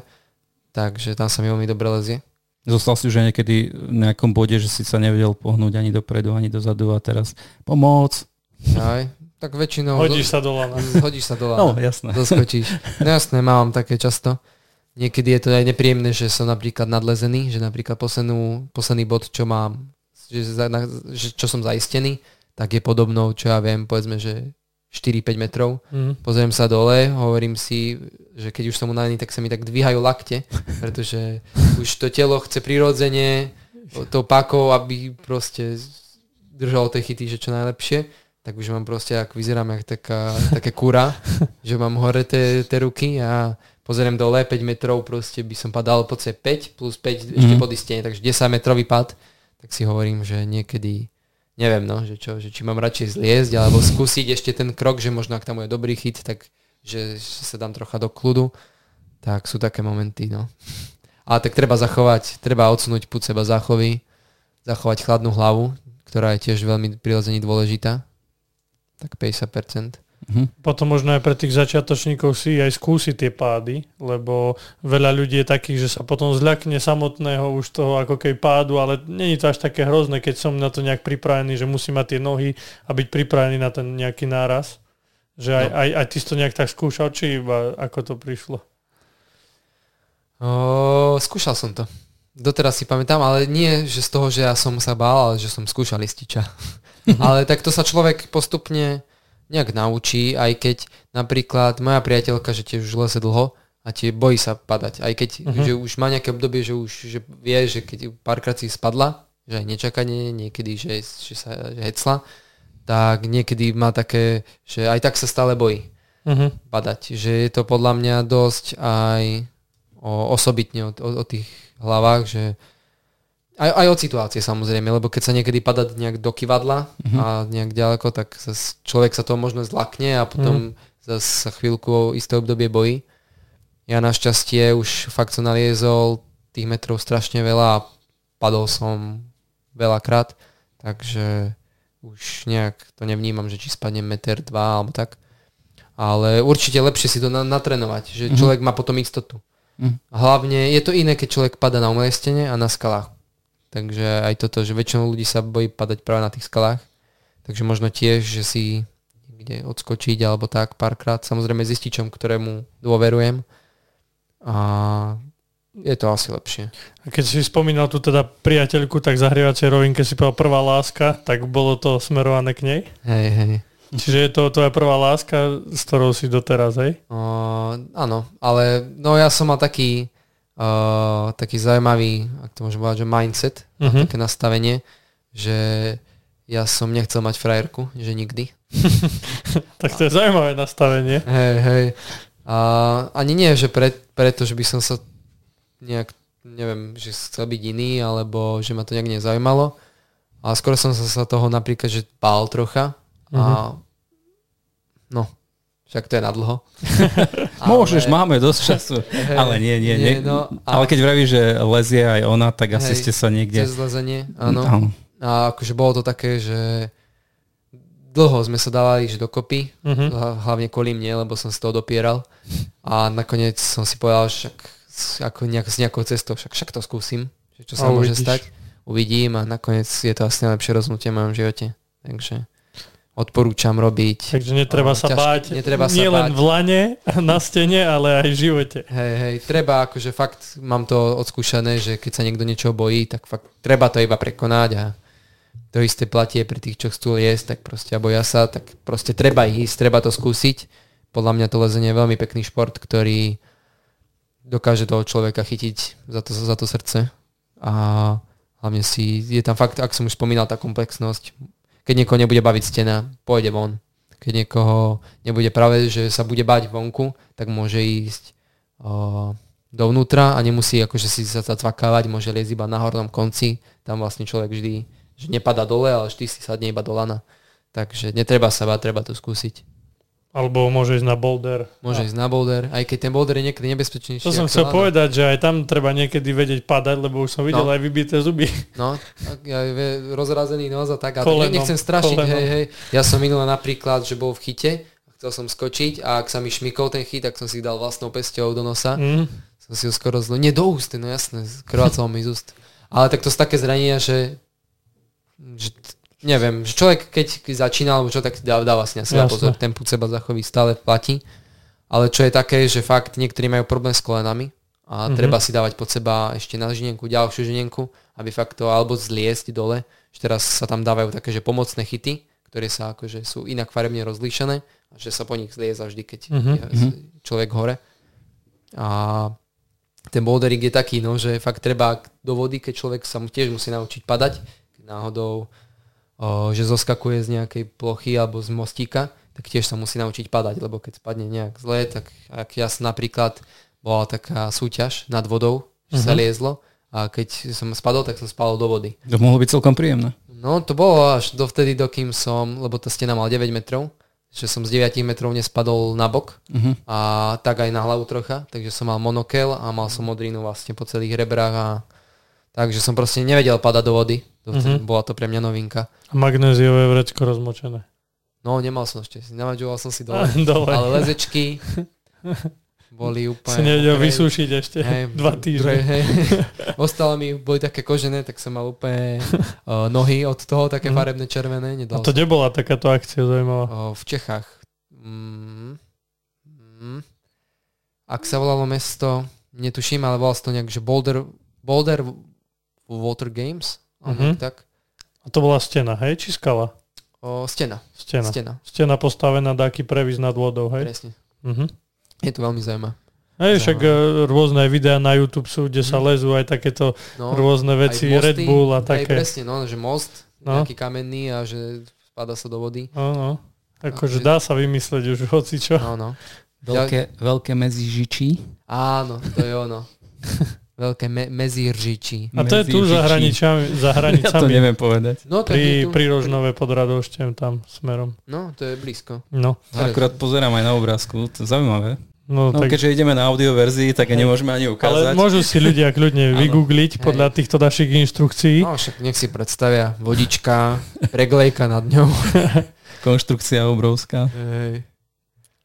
takže tam sa mi veľmi dobre lezie. Zostal si už aj niekedy v nejakom bode, že si sa nevedel pohnúť ani dopredu, ani dozadu a teraz pomoc. Aj, tak väčšinou... Hodíš do, sa dole. Hodíš sa dole. No, jasné. Doskočíš. No jasné, mám také často. Niekedy je to aj nepríjemné, že som napríklad nadlezený, že napríklad poslednú, posledný bod, čo mám, že, že, čo som zaistený, tak je podobnou, čo ja viem, povedzme, že 4-5 metrov. Mm. Pozriem sa dole, hovorím si, že keď už som unavený, tak sa mi tak dvíhajú lakte, pretože už to telo chce prirodzene to pakou, aby proste držalo tie chyty, že čo najlepšie. Tak už mám proste, ako vyzerám, jak taká, také kura, že mám hore tie ruky a pozriem dole 5 metrov, proste by som padal po C5 plus 5 mm. ešte pod istenie, takže 10 metrový pad. Tak si hovorím, že niekedy neviem, no, že, čo, že či mám radšej zliezť, alebo skúsiť ešte ten krok, že možno ak tam je dobrý chyt, tak že, že sa dám trocha do kľudu, tak sú také momenty, no. Ale tak treba zachovať, treba odsunúť púd seba záchovy, zachovať chladnú hlavu, ktorá je tiež veľmi prirodzene dôležitá, tak 50%. Mm-hmm. Potom možno aj pre tých začiatočníkov si aj skúsiť tie pády, lebo veľa ľudí je takých, že sa potom zľakne samotného už toho ako kej pádu, ale není to až také hrozné, keď som na to nejak pripravený, že musím mať tie nohy a byť pripravený na ten nejaký náraz. Že aj, no. aj, aj ty si to nejak tak skúšal, či iba ako to prišlo? O, skúšal som to. Doteraz si pamätám, ale nie že z toho, že ja som sa bál, ale že som skúšal lističa. Ale tak to sa človek postupne nejak naučí, aj keď napríklad moja priateľka, že tiež už lese dlho a tie bojí sa padať. Aj keď uh-huh. že už má nejaké obdobie, že už že vie, že keď párkrát si spadla, že aj nečakanie, niekedy, že, že sa že hecla, tak niekedy má také, že aj tak sa stále bojí uh-huh. padať. Že je to podľa mňa dosť aj o, osobitne o, o, o tých hlavách, že aj, aj od situácie samozrejme, lebo keď sa niekedy padá nejak do kivadla uh-huh. a nejak ďaleko, tak zas človek sa toho možno zlakne a potom uh-huh. zase sa chvíľku isté obdobie bojí. Ja našťastie už fakt som naliezol tých metrov strašne veľa a padol som veľakrát, takže už nejak to nevnímam, že či spadnem meter, dva alebo tak. Ale určite lepšie si to na, natrénovať, že mm-hmm. človek má potom istotu. Mm. Hlavne je to iné, keď človek pada na umelej stene a na skalách. Takže aj toto, že väčšinou ľudí sa bojí padať práve na tých skalách. Takže možno tiež, že si niekde odskočiť alebo tak párkrát. Samozrejme s ističom, ktorému dôverujem. A je to asi lepšie. A keď si spomínal tu teda priateľku, tak zahrievacej rovinke si povedal prvá láska, tak bolo to smerované k nej? Hej, hej. Čiže je to tvoja prvá láska, s ktorou si doteraz, hej? Uh, áno, ale no ja som mal taký, uh, taký zaujímavý, ak to môžem povedať, že mindset, uh-huh. také nastavenie, že ja som nechcel mať frajerku, že nikdy. tak to je zaujímavé nastavenie. Hej, hej. A, ani nie, že pre, preto, že by som sa nejak, neviem, že chcel byť iný, alebo že ma to nejak nezaujímalo. Ale skôr som sa, toho napríklad, že bál trocha. A, no, však to je na dlho. Môžeš, máme dosť času. Hey, ale nie, nie, nie. nie no, a, ale keď vravíš, že lezie aj ona, tak asi hej, ste sa niekde... Cez lezenie, áno. áno. A akože bolo to také, že dlho sme sa dávali že dokopy, uh-huh. hlavne kvôli mne, lebo som z toho dopieral. A nakoniec som si povedal, že však ako nejak, s nejakou cestou, však, však to skúsim, že čo sa a môže uvidíš. stať. Uvidím a nakoniec je to asi najlepšie rozhodnutie v mojom živote. Takže odporúčam robiť. Takže netreba sa ťažké, báť netreba nie sa len báť. v lane na stene, ale aj v živote. Hej, hej, treba, akože fakt mám to odskúšané, že keď sa niekto niečo bojí, tak fakt treba to iba prekonať a to isté platie pri tých, čo chcú jesť, tak proste a boja sa, tak proste treba ísť, treba to skúsiť. Podľa mňa to lezenie je veľmi pekný šport, ktorý dokáže toho človeka chytiť za to, za to srdce a hlavne si, je tam fakt, ak som už spomínal, tá komplexnosť, keď niekoho nebude baviť stena, pôjde von. Keď niekoho nebude práve, že sa bude bať vonku, tak môže ísť o, dovnútra a nemusí akože si sa zacvakávať, môže liezť iba na hornom konci. Tam vlastne človek vždy že nepada dole, ale vždy si sadne iba do lana. Takže netreba sa bať, treba to skúsiť. Alebo môže ísť na boulder. Môže ísť na boulder, aj keď ten boulder je niekedy nebezpečnejší. To som chcel to povedať, že aj tam treba niekedy vedieť padať, lebo už som videl no. aj vybité zuby. No, ja rozrazený nos a tak. A kolenom, nechcem strašiť, kolenom. hej, hej. Ja som minul napríklad, že bol v chyte, chcel som skočiť a ak sa mi šmykol ten chyt, tak som si dal vlastnou pesťou do nosa. Mm. Som si ho skoro zlo... Nie, do úst, no jasné, krvácal mi z úst. Ale tak to sú také zranenia, že, že neviem, že človek keď začína, alebo čo, tak dá, dá vlastne seba pozor, ten púd seba zachoví stále platí. Ale čo je také, že fakt niektorí majú problém s kolenami a mm-hmm. treba si dávať pod seba ešte na žinienku, ďalšiu žinienku, aby fakt to alebo zliesť dole. Že teraz sa tam dávajú také, že pomocné chyty, ktoré sa akože sú inak farebne rozlíšené a že sa po nich zlieza vždy, keď mm-hmm. je mhm. človek hore. A ten bouldering je taký, no, že fakt treba do vody, keď človek sa mu tiež musí naučiť padať, keď náhodou že zoskakuje z nejakej plochy alebo z mostíka, tak tiež sa musí naučiť padať, lebo keď spadne nejak zle, tak ak ja napríklad bola taká súťaž nad vodou, že uh-huh. sa mhm. liezlo a keď som spadol, tak som spadol do vody. To mohlo byť celkom príjemné. No to bolo až dovtedy, dokým som, lebo tá stena mal 9 metrov, že som z 9 metrov nespadol na bok uh-huh. a tak aj na hlavu trocha, takže som mal monokel a mal som modrinu vlastne po celých rebrách a takže som proste nevedel padať do vody. Uh-huh. Bola to pre mňa novinka. A magnéziové vrecko rozmočené. No, nemal som ešte. Namaďoval som si dole. dole. Ale lezečky boli úplne... Si nevedel vysúšiť ešte hej, dva týždne. Hej. Ostalo mi, boli také kožené, tak som mal úplne uh, nohy od toho, také mm. farebné červené. Nedal A to som. nebola takáto akcia zaujímavá? Uh, v Čechách. Mm, mm. Ak sa volalo mesto, netuším, ale volalo to nejak, že Boulder, Boulder Water Games Mm-hmm. tak. A to bola stena, hej, či skala? O, stena. Stena. Stena, stena postavená dáky previs nad vodou, hej? Presne. Mm-hmm. Je to veľmi zaujímavé. Hej, však uh, rôzne videá na YouTube sú, kde sa mhm. lezú aj takéto no, rôzne veci, mosty, Red Bull a také. Aj presne, no, že most, no. nejaký kamenný a že spada sa do vody. No, no. Akože dá sa vymysleť už hoci čo. No, no. Veľké, ja... veľké medzižičí. Áno, to je ono. Veľké me- mezíržiči. A to je tu za, hranicami, za hranicami. Ja to neviem povedať. No, pri, pri Rožnové pod Radošťem tam smerom. No, to je blízko. No. Akurát pozerám aj na obrázku, to je zaujímavé. No, no tak... keďže ideme na audio verzii, tak Hej. nemôžeme ani ukázať. Ale môžu si ľudia kľudne vygoogliť podľa Hej. týchto našich inštrukcií. No však nech si predstavia vodička, preglejka nad ňou. Konštrukcia obrovská. Hej.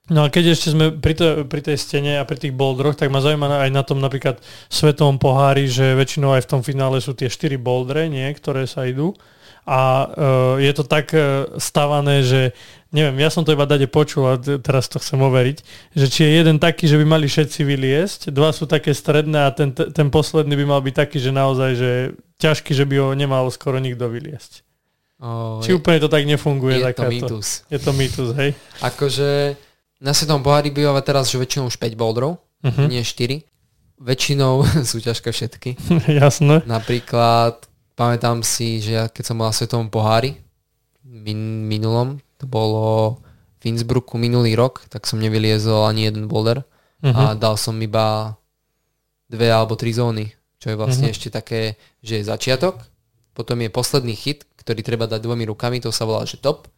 No a keď ešte sme pri, to, pri tej stene a pri tých boldroch, tak ma zaujíma aj na tom napríklad svetovom pohári, že väčšinou aj v tom finále sú tie 4 boldre, nie, ktoré sa idú. A uh, je to tak uh, stavané, že neviem, ja som to iba dade počul a teraz to chcem overiť, že či je jeden taký, že by mali všetci vyliesť, dva sú také stredné a ten, ten posledný by mal byť taký, že naozaj, že ťažký, že by ho nemal skoro nikto vyliesť. O, či je, úplne to tak nefunguje? Je to mýtus. Je to mýtus, hej? Akože na Svetom pohári býva teraz, že väčšinou už 5 boulderov, uh-huh. nie 4. Väčšinou sú ťažké všetky. Jasné. Napríklad, pamätám si, že ja keď som bol na Svetom pohári, min, minulom, to bolo v Innsbrucku minulý rok, tak som nevyliezol ani jeden boulder uh-huh. a mhm. dal som iba dve alebo tri zóny, čo je vlastne uh-huh. ešte také, že je začiatok, potom je posledný hit, ktorý treba dať dvomi rukami, to sa volá, že top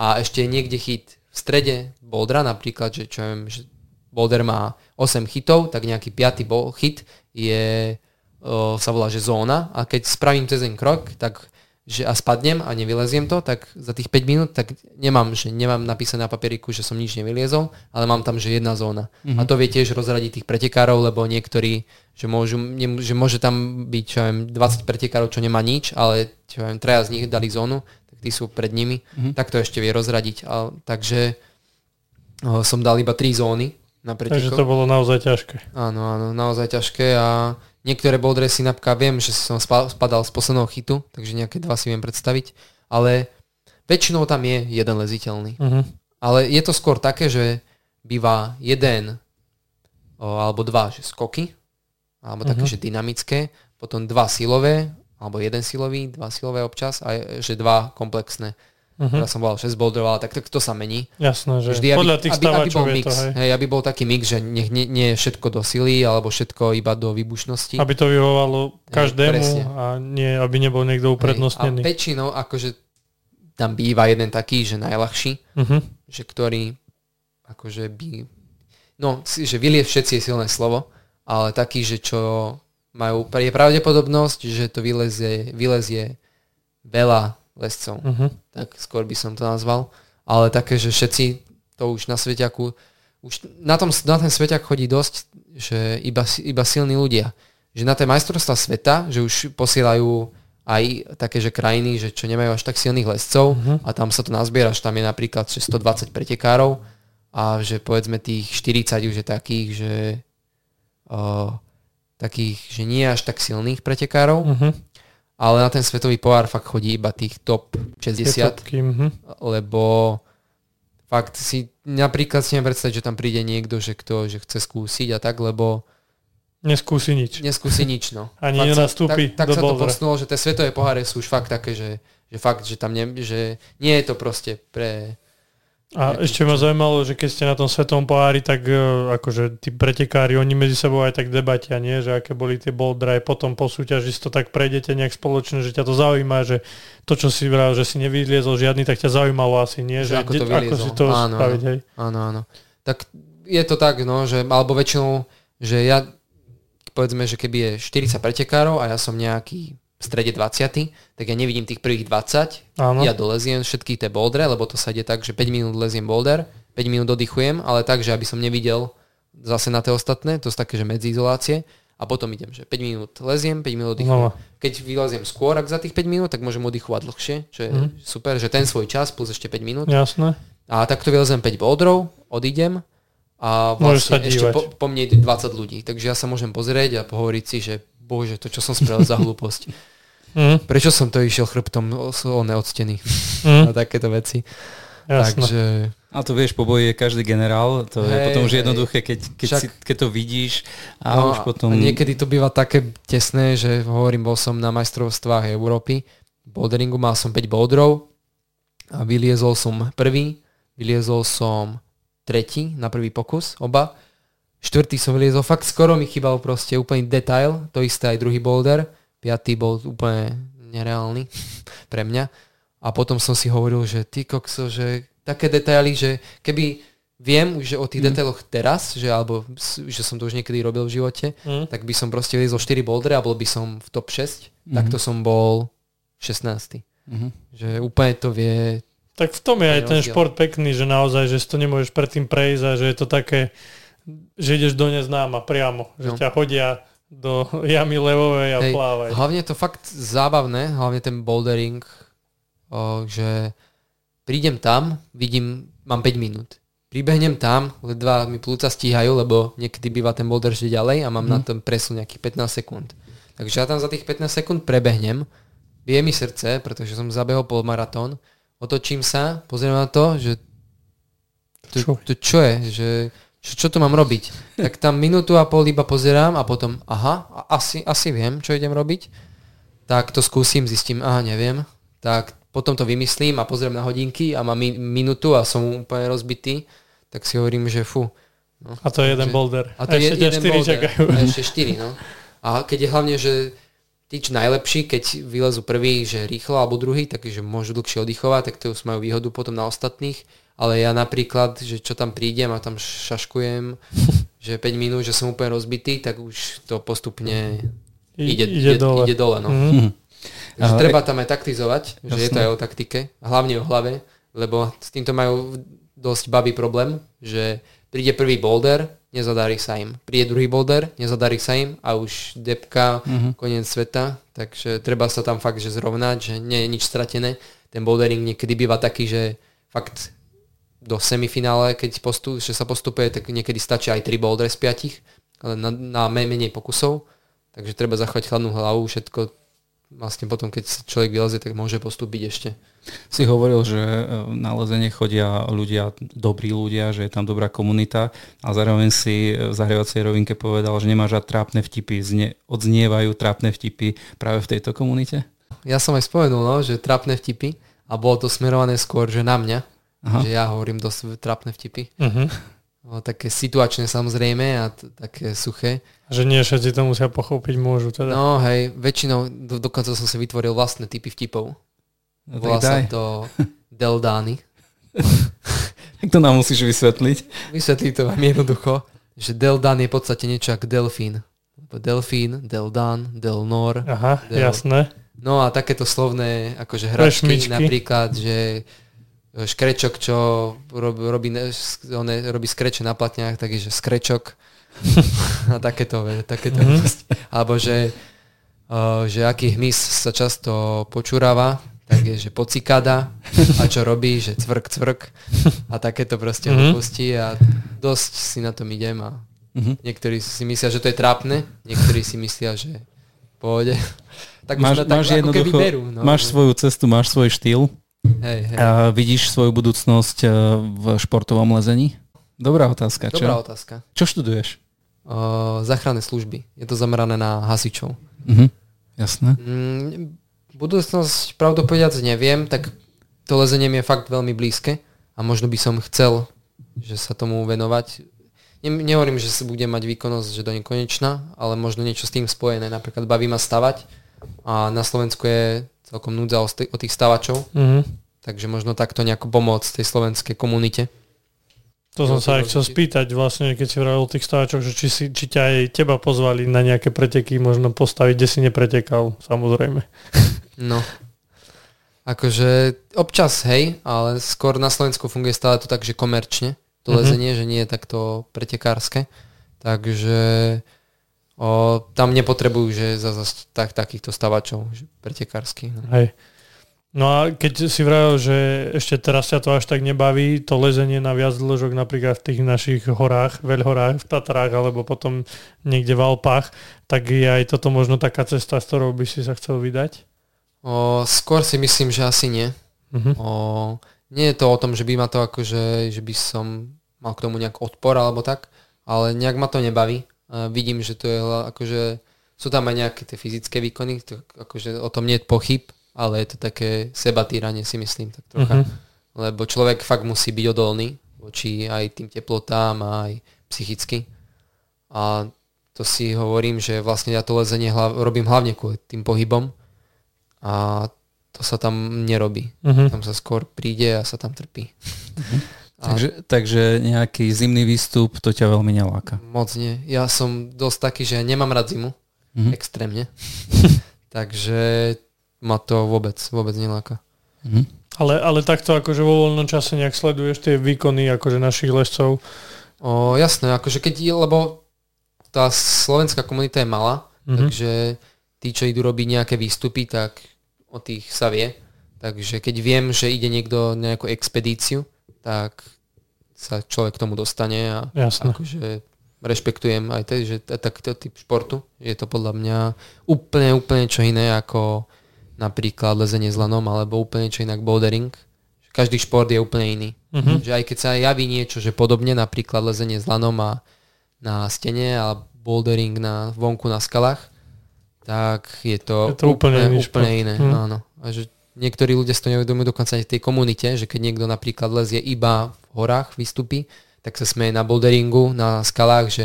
a ešte je niekde hit v strede bouldera, napríklad, že čo viem, že boulder má 8 hitov, tak nejaký piatý hit je, o, sa volá, že zóna a keď spravím ten krok, tak že a spadnem a nevyleziem to, tak za tých 5 minút tak nemám, že nemám napísané na papieriku, že som nič nevyliezol, ale mám tam, že jedna zóna. Mm-hmm. A to vie tiež rozradiť tých pretekárov, lebo niektorí, že, môžu, ne, že môže tam byť, čo viem, 20 pretekárov, čo nemá nič, ale čo viem, traja z nich dali zónu, tí sú pred nimi, mm-hmm. tak to ešte vie rozradiť. A, takže o, som dal iba 3 zóny na pretekov. Takže to bolo naozaj ťažké. Áno, áno, naozaj ťažké a Niektoré boldresy napríklad viem, že som spadal z posledného chytu, takže nejaké dva si viem predstaviť, ale väčšinou tam je jeden leziteľný. Uh-huh. Ale je to skôr také, že býva jeden o, alebo dva že skoky, alebo uh-huh. také, mhm. že dynamické, potom dva silové, alebo jeden silový, dva silové občas a že dva komplexné. Uh-huh. Teraz som volal 6 boulderov, ale tak, tak to sa mení. Jasné, že Vždy, podľa aby, tých aby, aby bol mix, to, hej. hej, aby bol taký mix, že nech nie, nie všetko do sily, alebo všetko iba do výbušnosti. Aby to vyhovovalo každému hej, a nie, aby nebol niekto uprednostnený. Hej, a väčšinou akože tam býva jeden taký, že najľahší, uh-huh. že ktorý akože by, no, že vylie všetci je silné slovo, ale taký, že čo majú, je pravdepodobnosť, že to vylezie, vylezie veľa lescov. Uh-huh. Tak skôr by som to nazval. Ale také, že všetci to už na Sveťaku, už na, tom, na ten Sveťak chodí dosť, že iba, iba silní ľudia. Že na tie majstrovstvá sveta, že už posielajú aj také, že krajiny, že čo nemajú až tak silných lescov uh-huh. a tam sa to nazbiera, že tam je napríklad 120 pretekárov a že povedzme tých 40 už je takých, že uh, takých, že nie až tak silných pretekárov, uh-huh ale na ten svetový pohár fakt chodí iba tých top 60, mm-hmm. lebo fakt si napríklad si predstaviť, že tam príde niekto, že kto že chce skúsiť a tak, lebo Neskúsi nič. Neskúsi nič, no. Ani fakt nenastúpi Tak, tak do sa to posunulo, že tie svetové poháre sú už fakt také, že, že fakt, že tam ne, že nie je to proste pre a ešte ma zaujímalo, že keď ste na tom svetom pohári, tak uh, akože tí pretekári, oni medzi sebou aj tak debatia, nie? Že aké boli tie bouldry, potom po súťaži to tak prejdete nejak spoločne, že ťa to zaujíma, že to, čo si vral, že si nevyliezol žiadny, tak ťa zaujímalo asi, nie? Že, že ako, to ako si to áno, spraviť, hej? Áno, áno. Tak je to tak, no, že, alebo väčšinou, že ja, povedzme, že keby je 40 pretekárov a ja som nejaký v strede 20, tak ja nevidím tých prvých 20. Áno. Ja doleziem všetky tie bouldere, lebo to sa ide tak, že 5 minút leziem boulder, 5 minút oddychujem, ale tak, že aby som nevidel zase na tie ostatné, to sú také, že medziizolácie a potom idem, že 5 minút leziem, 5 minút oddychujem. No. Keď vyleziem skôr, ak za tých 5 minút, tak môžem oddychovať dlhšie, čo je mm. super, že ten svoj čas plus ešte 5 minút. Jasné. A takto vylezem 5 boulderov, odídem a vlastne ešte po, po mne 20 ľudí. Takže ja sa môžem pozrieť a pohovoriť si, že bože, to čo som spravil za hlúposť. Mm. Prečo som to išiel chrbtom oné od steny? Mm. A takéto veci. Jasne. Takže... A to vieš, po boji je každý generál, to hej, je potom už jednoduché, keď, keď, Však... si, keď to vidíš a no, už potom... A niekedy to býva také tesné, že hovorím, bol som na majstrovstvách Európy, boulderingu mal som 5 boulderov a vyliezol som prvý, vyliezol som tretí na prvý pokus, oba. Štvrtý som vyliezol, fakt skoro mi chýbal proste úplný detail, to isté aj druhý boulder piatý bol úplne nereálny pre mňa. A potom som si hovoril, že ty kokso, že také detaily, že keby viem, že o tých mm. detailoch teraz, že, alebo, že som to už niekedy robil v živote, mm. tak by som proste vyliezol 4 bouldery a bol by som v top 6, mm. tak to som bol 16. Mm-hmm. Že úplne to vie... Tak v tom je aj ten šport pekný, že naozaj, že si to nemôžeš predtým prejsť a že je to také, že ideš do neznáma priamo, že no. ťa hodia do jamy levovej a Hej, plávaj. Hlavne je to fakt zábavné, hlavne ten bouldering, o, že prídem tam, vidím, mám 5 minút pribehnem tam, ledva mi plúca stíhajú, lebo niekedy býva ten boulder ešte ďalej a mám mm. na tom presun nejakých 15 sekúnd. Takže ja tam za tých 15 sekúnd prebehnem, bije mi srdce, pretože som zabehol polmaratón, otočím sa, pozriem na to, že to, čo? to čo je, že čo, čo tu mám robiť. Tak tam minútu a pol iba pozerám a potom, aha, asi, asi viem, čo idem robiť. Tak to skúsim, zistím, aha, neviem. Tak potom to vymyslím a pozriem na hodinky a mám mi, minútu a som úplne rozbitý tak si hovorím, že fu. No. A to je jeden že, boulder. A to a je jeden boulder. Čakajú. A ešte štyri, no. A keď je hlavne, že tí čo najlepší, keď vylezú prvý, že rýchlo, alebo druhý, takže môžu dlhšie oddychovať, tak to už majú výhodu potom na ostatných. Ale ja napríklad, že čo tam prídem a tam šaškujem, že 5 minút, že som úplne rozbitý, tak už to postupne ide, ide, ide dole. Ide dole no. mm-hmm. Takže treba tam aj taktizovať, že Jasne. je to aj o taktike, hlavne o hlave, lebo s týmto majú dosť babý problém, že príde prvý boulder, nezadarí sa im. Príde druhý boulder, nezadarí sa im a už depka, uh-huh. koniec sveta. Takže treba sa tam fakt že zrovnať, že nie je nič stratené. Ten bouldering niekedy býva taký, že fakt do semifinále, keď postup, že sa postupuje, tak niekedy stačí aj 3 boulder z 5, ale na, na menej pokusov. Takže treba zachovať chladnú hlavu, všetko vlastne potom, keď človek vylezie, tak môže postúpiť ešte. Si hovoril, že e, na lezenie chodia ľudia, dobrí ľudia, že je tam dobrá komunita a zároveň si v zahrievacej rovinke povedal, že nemáš rád trápne vtipy. Zne, odznievajú trápne vtipy práve v tejto komunite? Ja som aj spomenul, no, že trápne vtipy a bolo to smerované skôr, že na mňa, Aha. že ja hovorím dosť trápne vtipy. Uh-huh. No, také situačné samozrejme a t- také suché. Že nie všetci to musia pochopiť, môžu teda. No hej, väčšinou, do, dokonca som si vytvoril vlastné typy vtipov. No, Volá sa to Deldány. tak to nám musíš vysvetliť. Vysvetliť to vám jednoducho, že Deldán je v podstate niečo ako delfín. Delfín, Deldán, Delnor. Aha, del... jasné. No a takéto slovné akože hračky, napríklad, že škrečok, čo robí, robí, on robí skreče na platniach, tak je, že skrečok a takéto, takéto mm-hmm. alebo že, uh, že aký hmyz sa často počúrava, tak je, že pocikada a čo robí, že cvrk, cvrk a takéto proste mm-hmm. hlúposti a dosť si na tom idem a mm-hmm. niektorí si myslia, že to je trápne, niektorí si myslia, že pôjde. Tak máš, tak, máš ako keby berú. No. Máš svoju cestu, máš svoj štýl Hej, hej. A vidíš svoju budúcnosť e, v športovom lezení? Dobrá otázka. Dobrá čo? otázka. Čo študuješ? Uh, záchranné služby. Je to zamerané na hasičov. Uh-huh. Jasné. Mm, budúcnosť, pravdu povedať, neviem, tak to lezenie mi je fakt veľmi blízke a možno by som chcel, že sa tomu venovať. Ne, nehovorím, že sa budem mať výkonnosť, že do nekonečna, ale možno niečo s tým spojené. Napríklad baví ma stavať a na Slovensku je celkom núdza o, o tých stavačov. Mm-hmm. Takže možno takto nejako pomôcť tej slovenskej komunite. To som sa aj chcel spýtať vlastne, keď si hovoril o tých stávačoch, že či, si, či ťa aj teba pozvali na nejaké preteky, možno postaviť, kde si nepretekal, samozrejme. No. Akože občas, hej, ale skôr na Slovensku funguje stále to tak, že komerčne, to mm-hmm. lezenie, že nie je takto pretekárske. Takže O, tam nepotrebujú, že za, za tak, takýchto stavačov, že pretekársky. No. Hej. No a keď si vravil, že ešte teraz ťa to až tak nebaví, to lezenie na viac dĺžok napríklad v tých našich horách, veľhorách, v Tatrách alebo potom niekde v Alpách, tak je aj toto možno taká cesta, s ktorou by si sa chcel vydať? O, skôr si myslím, že asi nie. Uh-huh. O, nie je to o tom, že by ma to akože, že by som mal k tomu nejak odpor alebo tak, ale nejak ma to nebaví. A vidím, že to je akože, sú tam aj nejaké tie fyzické výkony, to, akože o tom nie je pochyb, ale je to také sebatýranie si myslím tak trocha. Uh-huh. Lebo človek fakt musí byť odolný voči aj tým teplotám a aj psychicky. A to si hovorím, že vlastne ja to lezenie hlav, robím hlavne kvôli tým pohybom a to sa tam nerobí. Uh-huh. Tam sa skôr príde a sa tam trpí. Uh-huh. A Takže, takže nejaký zimný výstup, to ťa veľmi neláka. moc nie. Ja som dosť taký, že nemám rád zimu. Mhm. Extrémne. Takže ma to vôbec, vôbec neláka. Mhm. Ale, ale takto akože vo voľnom čase nejak sleduješ tie výkony akože našich lescov. O, jasné, akože keď, lebo tá slovenská komunita je malá, Mhm. takže tí, čo idú robiť nejaké výstupy, tak o tých sa vie. Takže keď viem, že ide niekto na nejakú expedíciu, tak sa človek k tomu dostane a Jasné. akože rešpektujem aj to, že takýto typ športu. Je to podľa mňa úplne, úplne čo iné ako napríklad lezenie s lanom alebo úplne čo inak bouldering. Každý šport je úplne iný. Mhm. Že aj keď sa javí niečo, že podobne, napríklad lezenie s lanom a na stene a bouldering na vonku na skalách, tak je to, Je to úplne úplne šport. iné. Mhm. Áno. A že niektorí ľudia si to neuvedomujú dokonca aj v tej komunite, že keď niekto napríklad lezie iba v horách, vystupí, tak sa smeje na boulderingu, na skalách, že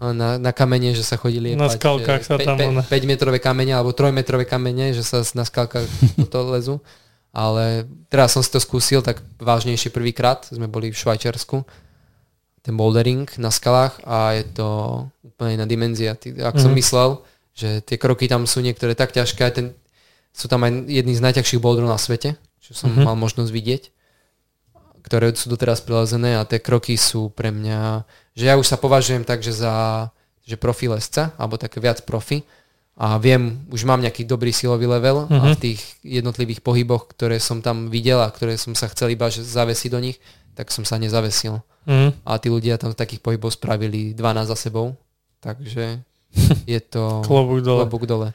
na, na kamene, že sa chodili Na skalkách sa tam ona- 5 metrové kamene alebo 3 metrové kamene, že sa na skalkách to lezu. Ale teraz som si to skúsil tak vážnejšie prvýkrát. Sme boli v Švajčiarsku. Ten bouldering na skalách a je to úplne iná dimenzia. Ty- Ak som Mhm. myslel, že tie kroky tam sú niektoré tak ťažké, aj ten, sú tam aj jedni z najťažších boulderov na svete, čo som Mhm. mal možnosť vidieť ktoré sú doteraz prilezené a tie kroky sú pre mňa, že ja už sa považujem tak, že za že profi lesca, alebo také viac profi a viem, už mám nejaký dobrý silový level a Mhm. v tých jednotlivých pohyboch, ktoré som tam videl a ktoré som sa chcel iba že zavesiť do nich, tak som sa nezavesil. Mhm. A tí ľudia tam takých pohybov spravili 12 za sebou, takže je to Klobúk dole. klobúk dole.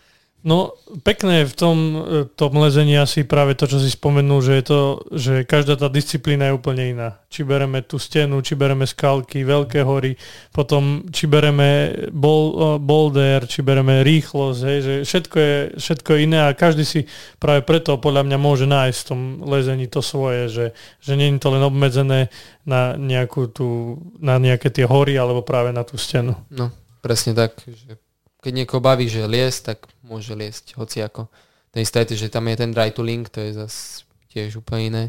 No, pekné v tom, e, tom lezení asi práve to, čo si spomenul, že je to, že každá tá disciplína je úplne iná. Či bereme tú stenu, či bereme skalky, veľké hory, potom či bereme bol, boulder, či bereme rýchlosť, hej, že všetko je, všetko je iné a každý si práve preto podľa mňa môže nájsť v tom lezení to svoje, že, že nie je to len obmedzené na, nejakú tú, na nejaké tie hory alebo práve na tú stenu. No, presne tak. Že keď niekoho baví, že liesť, tak môže liesť hociako. Ten isté že tam je ten dry to link, to je zase tiež úplne iné.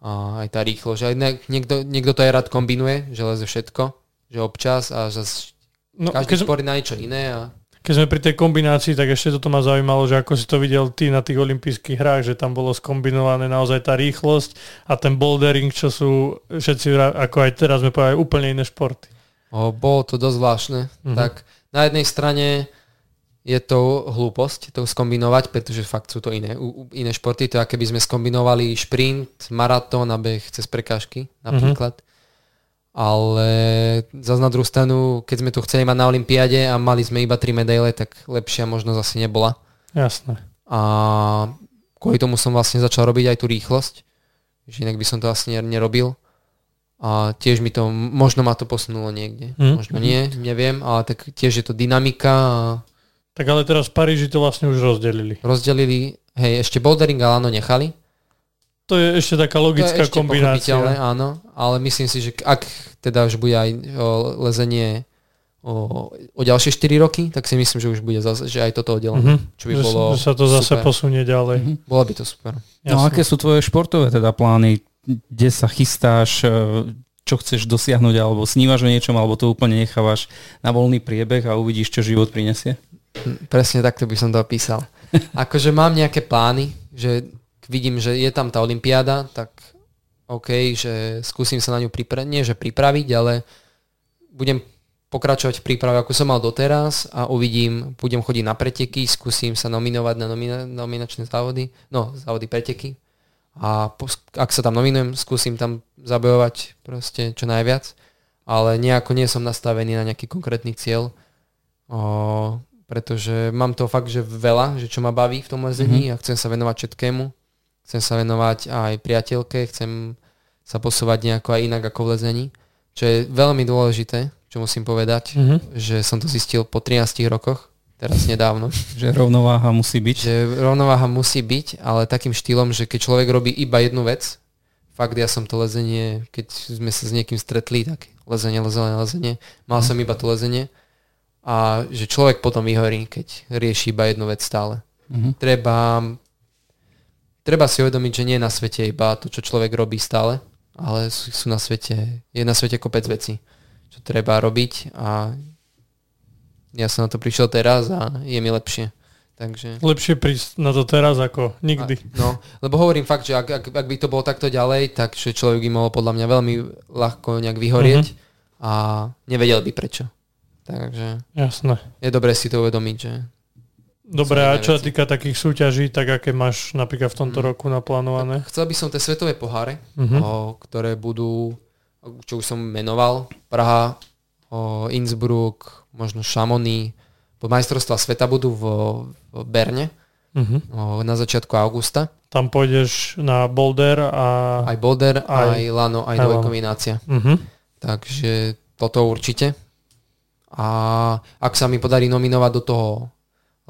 A aj tá rýchlo, že aj niekto, niekto to aj rád kombinuje, že leze všetko, že občas a zase No, každý je na niečo iné a Keď sme pri tej kombinácii, tak ešte toto ma zaujímalo, že ako si to videl ty na tých olympijských hrách, že tam bolo skombinované naozaj tá rýchlosť a ten bouldering, čo sú všetci, ako aj teraz sme povedali, úplne iné športy. o, bolo to dosť zvláštne. Mhm. Tak na jednej strane je to hlúposť to skombinovať, pretože fakt sú to iné, u- iné športy. To je, keby sme skombinovali šprint, maratón a beh cez prekážky napríklad. Ale zase na druhú stranu, keď sme to chceli mať na Olympiáde a mali sme iba tri medaile, tak lepšia možnosť asi nebola. Jasné. A kvôli tomu som vlastne začal robiť aj tú rýchlosť, že inak by som to asi ne- nerobil. A tiež mi to, možno ma to posunulo niekde. Mhm. Možno nie, neviem, ale tak tiež je to dynamika a Tak ale teraz v Paríži to vlastne už rozdelili. rozdelili, hej, ešte bouldering ale áno nechali. To je ešte taká To je logická ešte kombinácia. áno, ale myslím si, že ak teda už bude aj o, lezenie o, o ďalšie 4 roky, tak si myslím, že už bude zase, že aj toto oddelené. Mhm. Čo by že, bolo že sa to zase super. posunie ďalej. Mhm. Bolo by to super. No Jasné. aké sú tvoje športové teda plány? Kde sa chystáš? e, Čo chceš dosiahnuť? Alebo snívaš o niečom? Alebo to úplne nechávaš na voľný priebeh a uvidíš, čo život prinesie? Presne takto by som to opísal. Akože mám nejaké plány, že vidím, že je tam tá olympiáda, tak OK, že skúsim sa na ňu pripraviť, nie že pripraviť, ale budem pokračovať v príprave, ako som mal doteraz a uvidím, budem chodiť na preteky, skúsim sa nominovať na nomina- nominačné závody, no, závody preteky a ak sa tam nominujem, skúsim tam zabojovať proste čo najviac, ale nejako nie som nastavený na nejaký konkrétny cieľ, o, pretože mám to fakt, že veľa, že čo ma baví v tom lezení mm-hmm. a chcem sa venovať všetkému. Chcem sa venovať aj priateľke, chcem sa posúvať nejako aj inak ako v lezení, čo je veľmi dôležité, čo musím povedať, Mhm. že som to zistil po 13 rokoch, teraz nedávno, Že rovnováha musí byť? že rovnováha musí byť, ale takým štýlom, že keď človek robí iba jednu vec, fakt ja som to lezenie, keď sme sa s niekým stretli, tak lezenie, lezenie, lezenie, mal som iba to lezenie a že človek potom vyhorí, keď rieši iba jednu vec stále. Mhm. Treba, treba si uvedomiť, že nie je na svete iba to, čo človek robí stále, ale sú, sú na svete, je na svete kopec vecí, čo treba robiť a ja som na to prišiel teraz a je mi lepšie. Takže... Lepšie prísť na to teraz ako nikdy. A, no, lebo hovorím fakt, že ak, ak, ak by to bolo takto ďalej, tak že človek by mohol podľa mňa veľmi ľahko nejak vyhorieť uh-huh. a nevedel by prečo. Takže Jasné. je dobré si to uvedomiť, že Dobre, a čo sa týka takých súťaží, tak aké máš napríklad v tomto mm. roku naplánované? Tak chcel by som tie svetové poháre, mm-hmm. o, ktoré budú, čo už som menoval, Praha, o, Innsbruck, možno Šamony, majstrovstva sveta budú v, v Berne o, na začiatku augusta. Tam pôjdeš na Boulder a... Aj Boulder, aj, aj Lano, aj, aj dvojkombinácia. Mm-hmm. Takže toto určite. A ak sa mi podarí nominovať do toho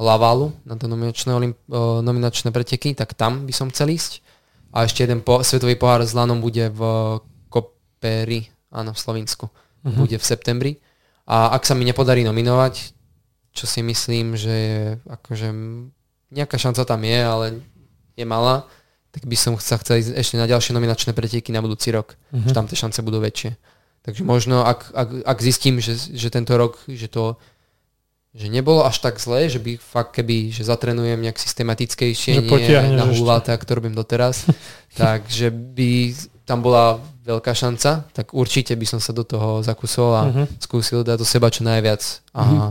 Lavalu na to nominačné, olimp- nominačné preteky, tak tam by som chcel ísť. A ešte jeden po- svetový pohár s Lanom bude v Koperi, áno, v Slovensku. Uh-huh. Bude v septembri. A ak sa mi nepodarí nominovať, čo si myslím, že je, akože nejaká šanca tam je, ale je malá, tak by som sa chcel ísť ešte na ďalšie nominačné preteky na budúci rok. Uh-huh. Že tam tie šance budú väčšie. Takže možno, ak, ak, ak zistím, že, že tento rok, že to že nebolo až tak zlé, že by fakt keby, že zatrenujem nejak systematickejšie, nie na hula, tak to robím doteraz, takže by tam bola veľká šanca, tak určite by som sa do toho zakusol a uh-huh. skúsil dať do seba čo najviac a uh-huh.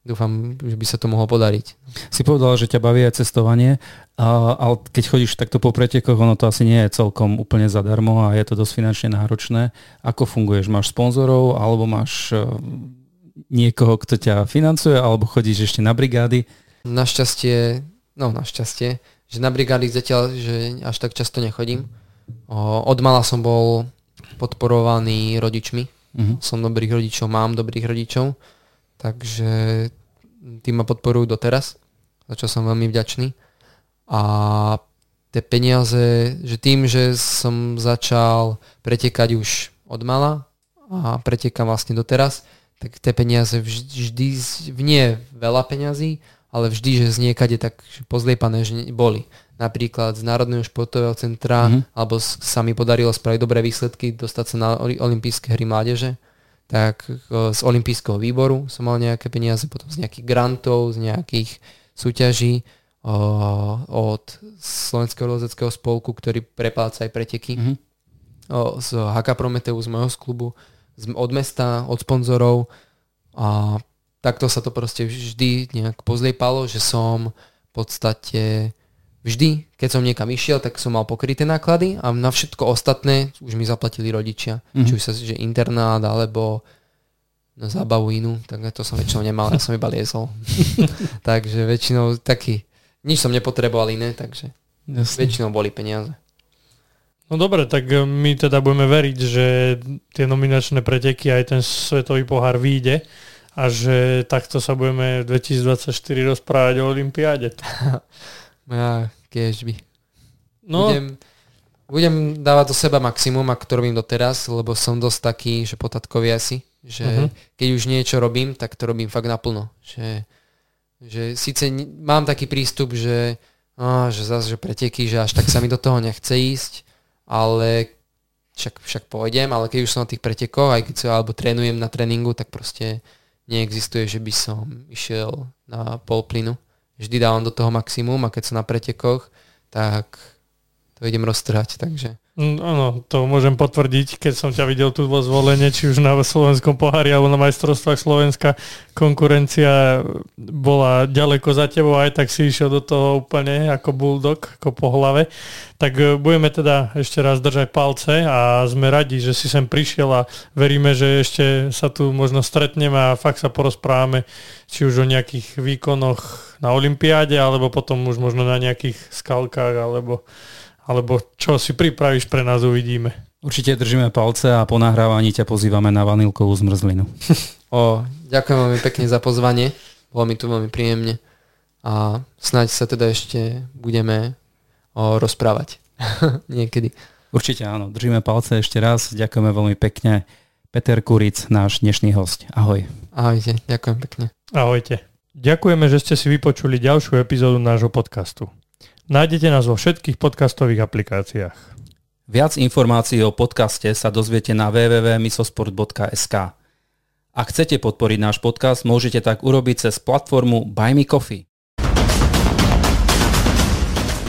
dúfam, že by sa to mohlo podariť. Si povedal, že ťa baví aj cestovanie, a, ale keď chodíš takto po pretekoch, ono to asi nie je celkom úplne zadarmo a je to dosť finančne náročné. Ako funguješ? Máš sponzorov alebo máš niekoho, kto ťa financuje, alebo chodíš ešte na brigády? Našťastie, no našťastie, že na brigády zatiaľ, že až tak často nechodím. Od mala som bol podporovaný rodičmi. Uh-huh. Som dobrých rodičov, mám dobrých rodičov, takže tí ma podporujú doteraz, za čo som veľmi vďačný. A tie peniaze, že tým, že som začal pretekať už od mala a pretekám vlastne doteraz, tak tie peniaze vždy, nie veľa peňazí, ale vždy, že z niekade tak pozliepané, že boli. Napríklad z Národného športového centra, mm-hmm. alebo sa mi podarilo spraviť dobré výsledky, dostať sa na olympijské hry mládeže, tak z olympijského výboru som mal nejaké peniaze, potom z nejakých grantov, z nejakých súťaží od Slovenského lozeckého spolku, ktorý prepláca aj preteky, mm-hmm. z HK Prometeus, z môjho klubu, od mesta, od sponzorov a takto sa to proste vždy nejak pozliepalo, že som v podstate vždy, keď som niekam išiel, tak som mal pokryté náklady a na všetko ostatné už mi zaplatili rodičia. Mm-hmm. Či už sa, že internát alebo na zábavu inú, tak to som väčšinou nemal, ja som iba liezol. takže väčšinou taký, nič som nepotreboval iné, takže Jasne. väčšinou boli peniaze. No dobre, tak e, my teda budeme veriť, že tie nominačné preteky aj ten svetový pohár vyjde a že takto sa budeme v 2024 rozprávať o Olympiáde. ja, by. No. Budem, budem dávať do seba maximum, ako to robím doteraz, lebo som dosť taký, že potatkový asi, že uh-huh. keď už niečo robím, tak to robím fakt naplno. Že, že síce mám taký prístup, že, á, že zase, že preteky, že až tak sa mi do toho nechce ísť, ale však, však pôjdem, ale keď už som na tých pretekoch, aj keď sa alebo trénujem na tréningu, tak proste neexistuje, že by som išiel na pol plynu. Vždy dávam do toho maximum a keď som na pretekoch, tak to idem roztrhať, takže áno, to môžem potvrdiť, keď som ťa videl tu vo zvolenie, či už na slovenskom pohári alebo na majstrovstvách Slovenska. Konkurencia bola ďaleko za tebou, aj tak si išiel do toho úplne ako bulldog, ako po hlave. Tak e, budeme teda ešte raz držať palce a sme radi, že si sem prišiel a veríme, že ešte sa tu možno stretneme a fakt sa porozprávame či už o nejakých výkonoch na Olympiáde, alebo potom už možno na nejakých skalkách, alebo alebo čo si pripravíš pre nás, uvidíme. Určite držíme palce a po nahrávaní ťa pozývame na vanilkovú zmrzlinu. o, ďakujem veľmi pekne za pozvanie, bolo mi tu veľmi príjemne a snáď sa teda ešte budeme o, rozprávať niekedy. Určite áno, držíme palce ešte raz, ďakujeme veľmi pekne. Peter Kuric, náš dnešný host. Ahoj. Ahojte, ďakujem pekne. Ahojte. Ďakujeme, že ste si vypočuli ďalšiu epizódu nášho podcastu. Nájdete nás vo všetkých podcastových aplikáciách. Viac informácií o podcaste sa dozviete na www.misosport.sk. Ak chcete podporiť náš podcast, môžete tak urobiť cez platformu Buy Me Coffee.